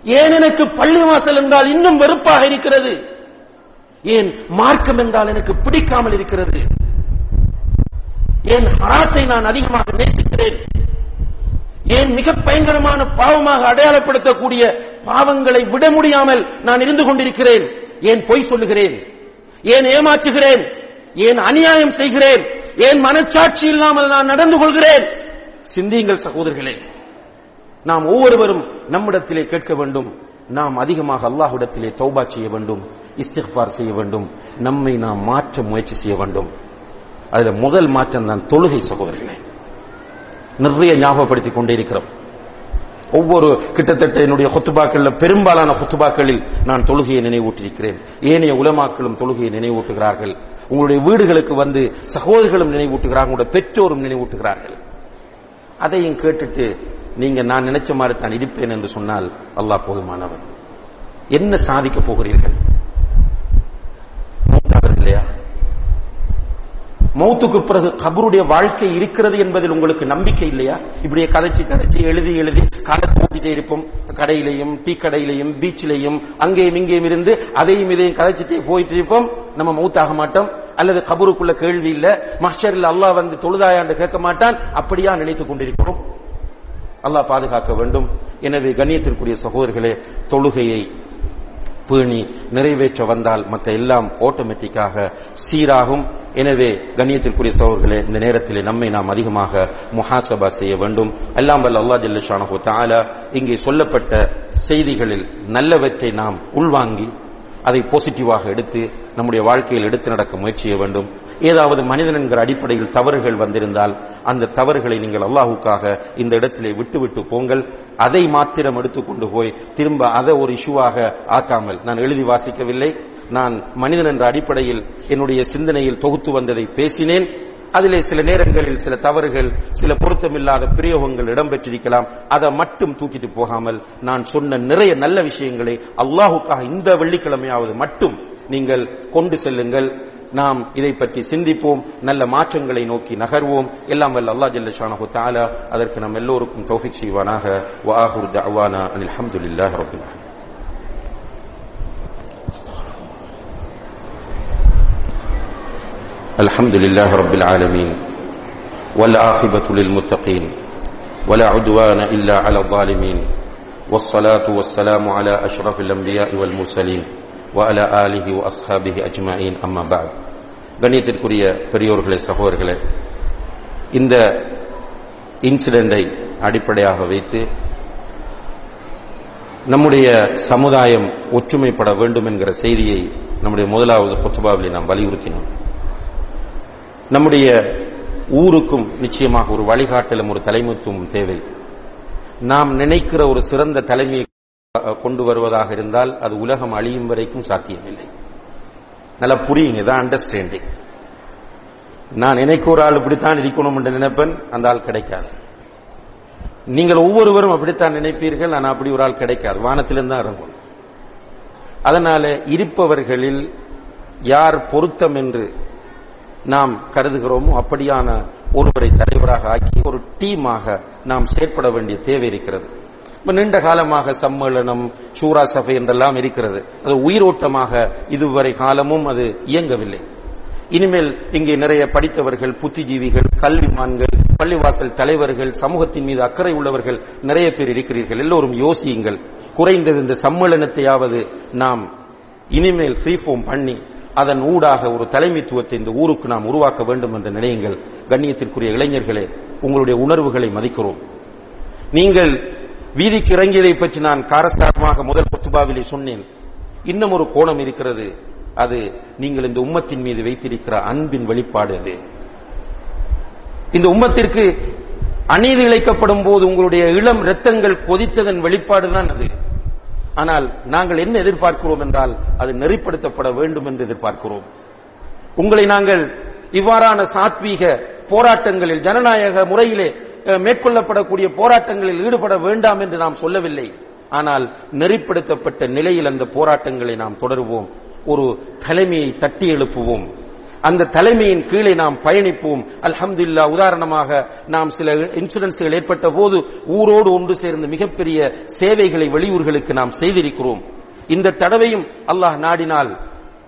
ஏன் எனக்கு பள்ளிவாசல் என்றால் இன்னும் வெறுப்பாக இருக்கிறது? ஏன் மார்க்கம் என்றால் எனக்கு பிடிக்காமல் இருக்கிறது? ஏன் ஹராத்தை நான் அதிகமாக நேசிக்கிறேன்? ஏன் மிக பயங்கரமான பாவமாக அடையாளப்படுத்தக்கூடிய பாவங்களை விட முடியாமல் நான் இருந்து கொண்டிருக்கிறேன்? ஏன் பொய் சொல்லுகிறேன்? ஏன் ஏமாற்றுகிறேன்? ஏன் அநியாயம் செய்கிறேன்? ஏன் மனச்சாட்சி இல்லாமல் நான் நடந்து கொள்கிறேன்? சிந்தியுங்கள் சகோதரர்களே நாம் ஒவ்வொருவரும் நம்மிடத்திலே கேட்க வேண்டும். நாம் அதிகமாக அல்லாஹ்விடத்திலே தௌபா செய்ய வேண்டும் இஸ்திஃபார் செய்ய வேண்டும். நம்மை நாம் மாற்ற முயற்சி செய்ய வேண்டும். அதுல முதல் மாற்றம் தான் தொழுகை சகோதரர்களே. நிறைய ஞாபகப்படுத்திக் கொண்டே இருக்கிறோம் ஒவ்வொரு கிட்டத்தட்ட என்னுடைய ஹொத்துபாக்கள் பெரும்பாலான ஹொத்துபாக்களில் நான் தொழுகையை நினைவூட்டிருக்கிறேன் ஏனைய உலமாக்களும் தொழுகையை நினைவூட்டுகிறார்கள். உங்களுடைய வீடுகளுக்கு வந்து சகோதரிகளும் நினைவூட்டுகிறார்கள் உங்களுடைய பெற்றோரும் நினைவூட்டுகிறார்கள். அதையும் கேட்டுட்டு நீங்க நான் நினைச்ச மாதிரி தான் இருப்பேன் என்று சொன்னால் அல்லாஹ் போதுமானவன் என்ன சாதிக்க போகிறீர்கள் மூத்தாகிறது இல்லையா மௌத்துக்கு பிறகு கபருடைய வாழ்க்கை இருக்கிறது என்பதில் உங்களுக்கு நம்பிக்கை இல்லையா? இப்படியே கதைச்சு கதைச்சு எழுதி எழுதி காலத்தை ஓட்டிட்டே இருப்போம். கடையிலையும் டீ கடையிலையும் பீச்சிலையும் அங்கேயும் இங்கேயும் இருந்து அதையும் இதையும் கதைச்சிட்டே போயிட்டு இருப்போம். நம்ம மௌத்தாக மாட்டோம். அல்லது கபருக்குள்ள கேள்வி இல்ல. மஷரில் அல்லாஹ் வந்து தொழுதாயாண்டு கேட்க மாட்டான். அப்படியா நினைத்துக் கொண்டிருக்கிறோம். அல்லாஹ் பாதுகாக்க வேண்டும். எனவே கண்ணியத்திற்குரிய சகோதரர்களே தொழுகையை பேணி நிறைவேற்ற வந்தால் மற்ற எல்லாம் ஆட்டோமேட்டிக்காக சீராகும். எனவே கண்ணியத்திற்குரிய சகோதரர்களே இந்த நேரத்திலே நம்மை நாம் அதிகமாக முஹாசபா செய்ய வேண்டும். எல்லாம் வல்ல அல்லா ஜல்லஷானஹு தாலா இங்கே சொல்லப்பட்ட செய்திகளில் நல்லவற்றை நாம் உள்வாங்கி அதை பாசிட்டிவாக எடுத்து நம்முடைய வாழ்க்கையில் எடுத்து நடக்க முயற்சி செய்ய வேண்டும். ஏதாவது மனிதன் என்கிற அடிப்படையில் தவறுகள் வந்திருந்தால் அந்த தவறுகளை நீங்கள் அல்லாஹுக்காக இந்த இடத்திலே விட்டுவிட்டு போங்கள். அதை மாத்திரம் எடுத்துக்கொண்டு போய் திரும்ப அதை ஒரு இஷ்யூவாக ஆக்காமல். நான் எழுதி வாசிக்கவில்லை. நான் மனிதன் என்ற அடிப்படையில் என்னுடைய சிந்தனையில் தொகுத்து வந்ததை பேசினேன். அதிலே சில நேரங்களில் சில தவறுகள் சில பொருத்தமில்லாத பிரயோகங்கள் இடம்பெற்றிருக்கலாம். அதை மட்டும் தூக்கிட்டு போகாமல் நான் சொன்ன நிறைய நல்ல விஷயங்களை அல்லாஹுக்காக இந்த வெள்ளிக்கிழமையாவது மட்டும் நீங்கள் கொண்டு செல்லுங்கள். நாம் இதை பற்றி சிந்திப்போம். நல்ல மாற்றங்களை நோக்கி நகர்வோம். எல்லாம் வல்ல அல்லாஹ் ஜல்ல ஷானஹு தாலா அதற்கு நம் எல்லோருக்கும் தௌஃபிக் செய்வானாக. வ ஆஹிரு அனில் ஹம்துலில்லாஹி ரப்பில் الحمد لله رب العالمين والعاقبة للمتقين ولا عدوان إلا على الظالمين والصلاة والسلام على أشرف الأنبياء والمرسلين وعلى آله وأصحابه أجمعين أما بعد கண்ணியத்திற்குரிய பெரியோர்களே சகோதரர்களே இந்த இன்சிடெண்டை அடிப்படையாக வைத்து நம்முடைய சமுதாயம் ஒற்றுமைப்பட வேண்டும் என்கிற செய்தியை நம்முடைய முதலாவது ஹொத்துபாவில் நாம் வலியுறுத்தினோம் நம்முடைய ஊருக்கும் நிச்சயமாக ஒரு வழிகாட்டலும் ஒரு தலைமைத்துவம் தேவை. நாம் நினைக்கிற ஒரு சிறந்த தலைமையை கொண்டு வருவதாக இருந்தால் அது உலகம் அழியும் வரைக்கும் சாத்தியமில்லை. நல்லா புரியுங்க இதான் அண்டர்ஸ்டாண்டிங் நான் நினைக்க ஒரு ஆள் இப்படித்தான் இருக்கணும் என்று நினைப்பேன் அந்த ஆள் கிடைக்காது. நீங்கள் ஒவ்வொருவரும் அப்படித்தான் நினைப்பீர்கள் ஆனால் அப்படி ஒரு ஆள் கிடைக்காது. வானத்திலிருந்து தான் இறங்கும் அதனால இருப்பவர்களில் யார் பொருத்தம் என்று நாம் கருதுகிறோமோ அப்படியான ஒருவரை தலைவராக ஆக்கி ஒரு டீமாக நாம் செயற்பட வேண்டிய தேவை இருக்கிறது. நீண்ட காலமாக சம்மேளனம் சூரா சபை என்றெல்லாம் இருக்கிறது. அது உயிரோட்டமாக இதுவரை காலமும் அது இயங்கவில்லை. இனிமேல் இங்கே நிறைய படித்தவர்கள் புத்திஜீவிகள் கல்விமான்கள் பள்ளிவாசல் தலைவர்கள் சமூகத்தின் மீது அக்கறை உள்ளவர்கள் நிறைய பேர் இருக்கிறீர்கள். எல்லோரும் யோசியுங்கள். குறைந்தது இந்த சம்மேளனத்தையாவது நாம் இனிமேல் ரீஃபார்ம் பண்ணி அதன் ஊடாக ஒரு தலைமைத்துவத்தை இந்த ஊருக்கு நாம் உருவாக்க வேண்டும் என்று நினையுங்கள். கண்ணியத்திற்குரிய இளைஞர்களே உங்களுடைய உணர்வுகளை மதிக்கிறோம். நீங்கள் வீதிக்கு இறங்கியதை பற்றி நான் காரசாரமாக முதல் குத்துபாவிலே சொன்னேன். இன்னும் ஒரு கோணம் இருக்கிறது. அது நீங்கள் இந்த உம்மத்தின் மீது வைத்திருக்கிற அன்பின் வெளிப்பாடு அது. இந்த உம்மத்திற்கு அநீதி இழைக்கப்படும் போது உங்களுடைய இளம் ரத்தங்கள் கொதித்ததன் வெளிப்பாடுதான் அது. ஆனால் நாங்கள் என்ன எதிர்பார்க்கிறோம் என்றால் அது நெறிப்படுத்தப்பட வேண்டும் என்று எதிர்பார்க்கிறோம். உங்களை நாங்கள் இவ்வாறான சாத்வீக போராட்டங்களில் ஜனநாயக முறையிலே மேற்கொள்ளப்படக்கூடிய போராட்டங்களில் ஈடுபட வேண்டாம் என்று நாம் சொல்லவில்லை. ஆனால் நெறிப்படுத்தப்பட்ட நிலையில் அந்த போராட்டங்களை நாம் தொடருவோம். ஒரு தலைமையை தட்டி எழுப்புவோம். அந்த தலைமையின் கீழே நாம் பயணிப்போம். அல்ஹம்துல்லா உதாரணமாக நாம் சில இன்சூரன்ஸ்கள் ஏற்பட்ட போது ஊரோடு ஒன்று சேர்ந்து மிகப்பெரிய சேவைகளை வெளியூர்களுக்கு நாம் செய்திருக்கிறோம். இந்த தடவையும் அல்லாஹ் நாடினால்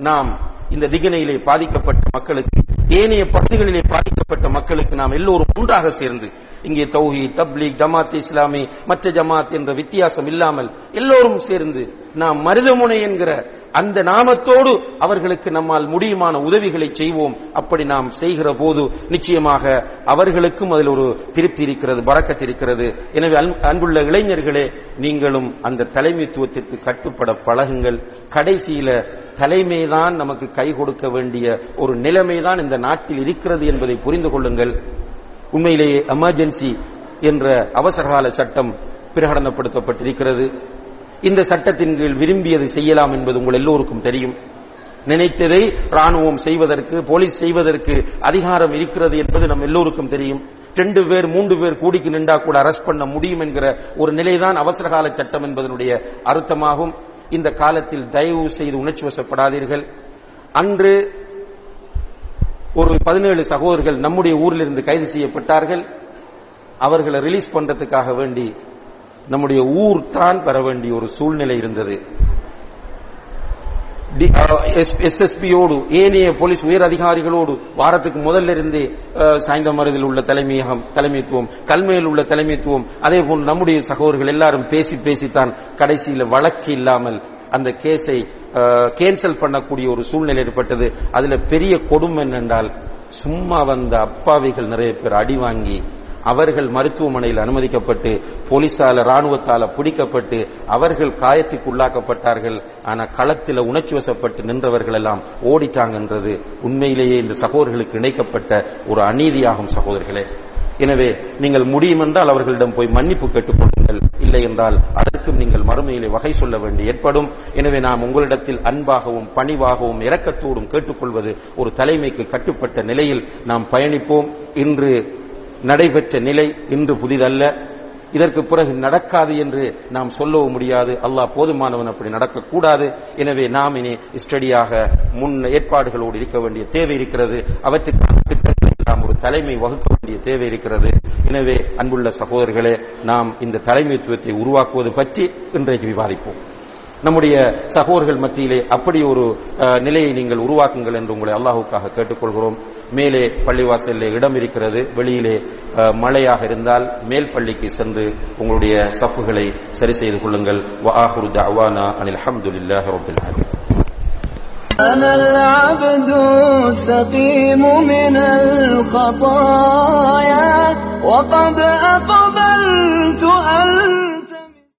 நாம் இந்த திகனையிலே பாதிக்கப்பட்ட மக்களுக்கு ஏனைய பகுதிகளிலே பாதிக்கப்பட்ட மக்களுக்கு நாம் எல்லோரும் ஒன்றாக சேர்ந்து இங்கே தௌஹி தப்லீக் ஜமாத் இஸ்லாமி மற்ற ஜமாத் என்ற வித்தியாசம் இல்லாமல் எல்லோரும் சேர்ந்து நாம் மருதமுனை என்கிற அந்த நாமத்தோடு அவர்களுக்கு நம்மால் முடியுமான உதவிகளை செய்வோம். அப்படி நாம் செய்கிற போது நிச்சயமாக அவர்களுக்கும் அதில் ஒரு திருப்தி இருக்கிறது பறக்கத்து இருக்கிறது. எனவே அன்புள்ள இளைஞர்களே நீங்களும் அந்த தலைமைத்துவத்திற்கு கட்டுப்பட பழகுங்கள். கடைசியில தலைமைதான் நமக்கு கை கொடுக்க வேண்டிய ஒரு நிலைமைதான் இந்த நாட்டில் இருக்கிறது என்பதை புரிந்து கொள்ளுங்கள். உண்மையிலேயே எமர்ஜென்சி என்ற அவசரகால சட்டம் பிரகடனப்படுத்தப்பட்டிருக்கிறது. இந்த சட்டத்தின் கீழ் விரும்பியதை செய்யலாம் என்பது உங்கள் எல்லோருக்கும் தெரியும். நினைத்ததை ராணுவம் செய்வதற்கு போலீஸ் செய்வதற்கு அதிகாரம் இருக்கிறது என்பது நம் எல்லோருக்கும் தெரியும். ரெண்டு பேர் மூன்று பேர் கூடிக்கு நின்றா கூட அரெஸ்ட் பண்ண முடியும் என்கிற ஒரு நிலைதான் அவசரகால சட்டம் என்பதனுடைய அர்த்தமாகும். இந்த காலத்தில் தயவு செய்து உணர்ச்சி வசப்படாதீர்கள். அன்று ஒரு பதினேழு சகோதரர்கள் நம்முடைய ஊரில் இருந்து கைது செய்யப்பட்டார்கள். அவர்களை ரிலீஸ் பண்றதுக்காக வேண்டி நம்முடைய ஊர் தான் பெற வேண்டிய ஒரு சூழ்நிலை இருந்தது. எஸ்எஸ்பியோடு ஏனைய போலீஸ் உயர் அதிகாரிகளோடு வாரத்துக்கு முதல்ல இருந்தே சாய்ந்தமரத்தில் உள்ள தலைமையகம் தலைமைத்துவம் கல்மையில் உள்ள தலைமைத்துவம் அதே போல் நம்முடைய சகோதரர்கள் எல்லாரும் பேசி பேசித்தான் கடைசியில் வழக்கு இல்லாமல் அந்த கேஸை கேன்சல் பண்ணக்கூடிய ஒரு சூழ்நிலை ஏற்பட்டது. அதுல பெரிய கொடுமை என்னென்றால் சும்மா வந்த அப்பாவிகள் நிறைய பேர் அடி வாங்கி அவர்கள் மருத்துவமனையில் அனுமதிக்கப்பட்டு போலீசால ராணுவத்தால பிடிக்கப்பட்டு அவர்கள் காயத்துக்கு உள்ளாக்கப்பட்டார்கள் ஆனா களத்தில் உணர்ச்சி வசப்பட்டு நின்றவர்கள் எல்லாம் ஓடிட்டாங்கன்றது உண்மையிலேயே இந்த சகோதரர்களுக்கு இணைக்கப்பட்ட ஒரு அநீதியாகும் சகோதரர்களே. எனவே நீங்கள் முடியும் என்றால் அவர்களிடம் போய் மன்னிப்பு கேட்டுக்கொள்ளுங்கள். இல்லை என்றால் அதற்கும் நீங்கள் மறுமையிலே வகை சொல்ல வேண்டி ஏற்படும். எனவே நாம் உங்களிடத்தில் அன்பாகவும் பணிவாகவும் இரக்கத்தோடும் கேட்டுக்கொள்வது ஒரு தலைமைக்கு கட்டுப்பட்ட நிலையில் நாம் பயணிப்போம். இன்று நடைபெற்ற நிலை இன்று புதிதல்ல. இதற்கு பிறகு நடக்காது என்று நாம் சொல்லவும் முடியாது. அல்லாஹ் போதுமானவன் அப்படி நடக்கக்கூடாது. எனவே நாம் இனி ஸ்டடியாக முன் ஏற்பாடுகளோடு இருக்க வேண்டிய தேவை இருக்கிறது. அவற்றுக்கான திட்டங்கள் நாம் ஒரு தலைமை வகுக்க வேண்டிய தேவை இருக்கிறது. எனவே அன்புள்ள சகோதரர்களே நாம் இந்த தலைமைத்துவத்தை உருவாக்குவது பற்றி இன்றைக்கு விவாதிப்போம். நம்முடைய சகோதரர்கள் மத்தியிலே அப்படி ஒரு நிலையை நீங்கள் உருவாக்குங்கள் என்று உங்களை அல்லாஹுக்காக கேட்டுக்கொள்கிறோம். மேலே பள்ளிவாசலில் இடம் இருக்கிறது. வெளியிலே மழையாக இருந்தால் மேல் பள்ளிக்கு சென்று உங்களுடைய சஃப்புகளை சரி செய்து கொள்ளுங்கள். வஆஹிரு தஅவானா அனில் ஹம்துலில்லாஹி ரப்பில் أنا العبد السقيم من الخطايا وقد أقبلت أن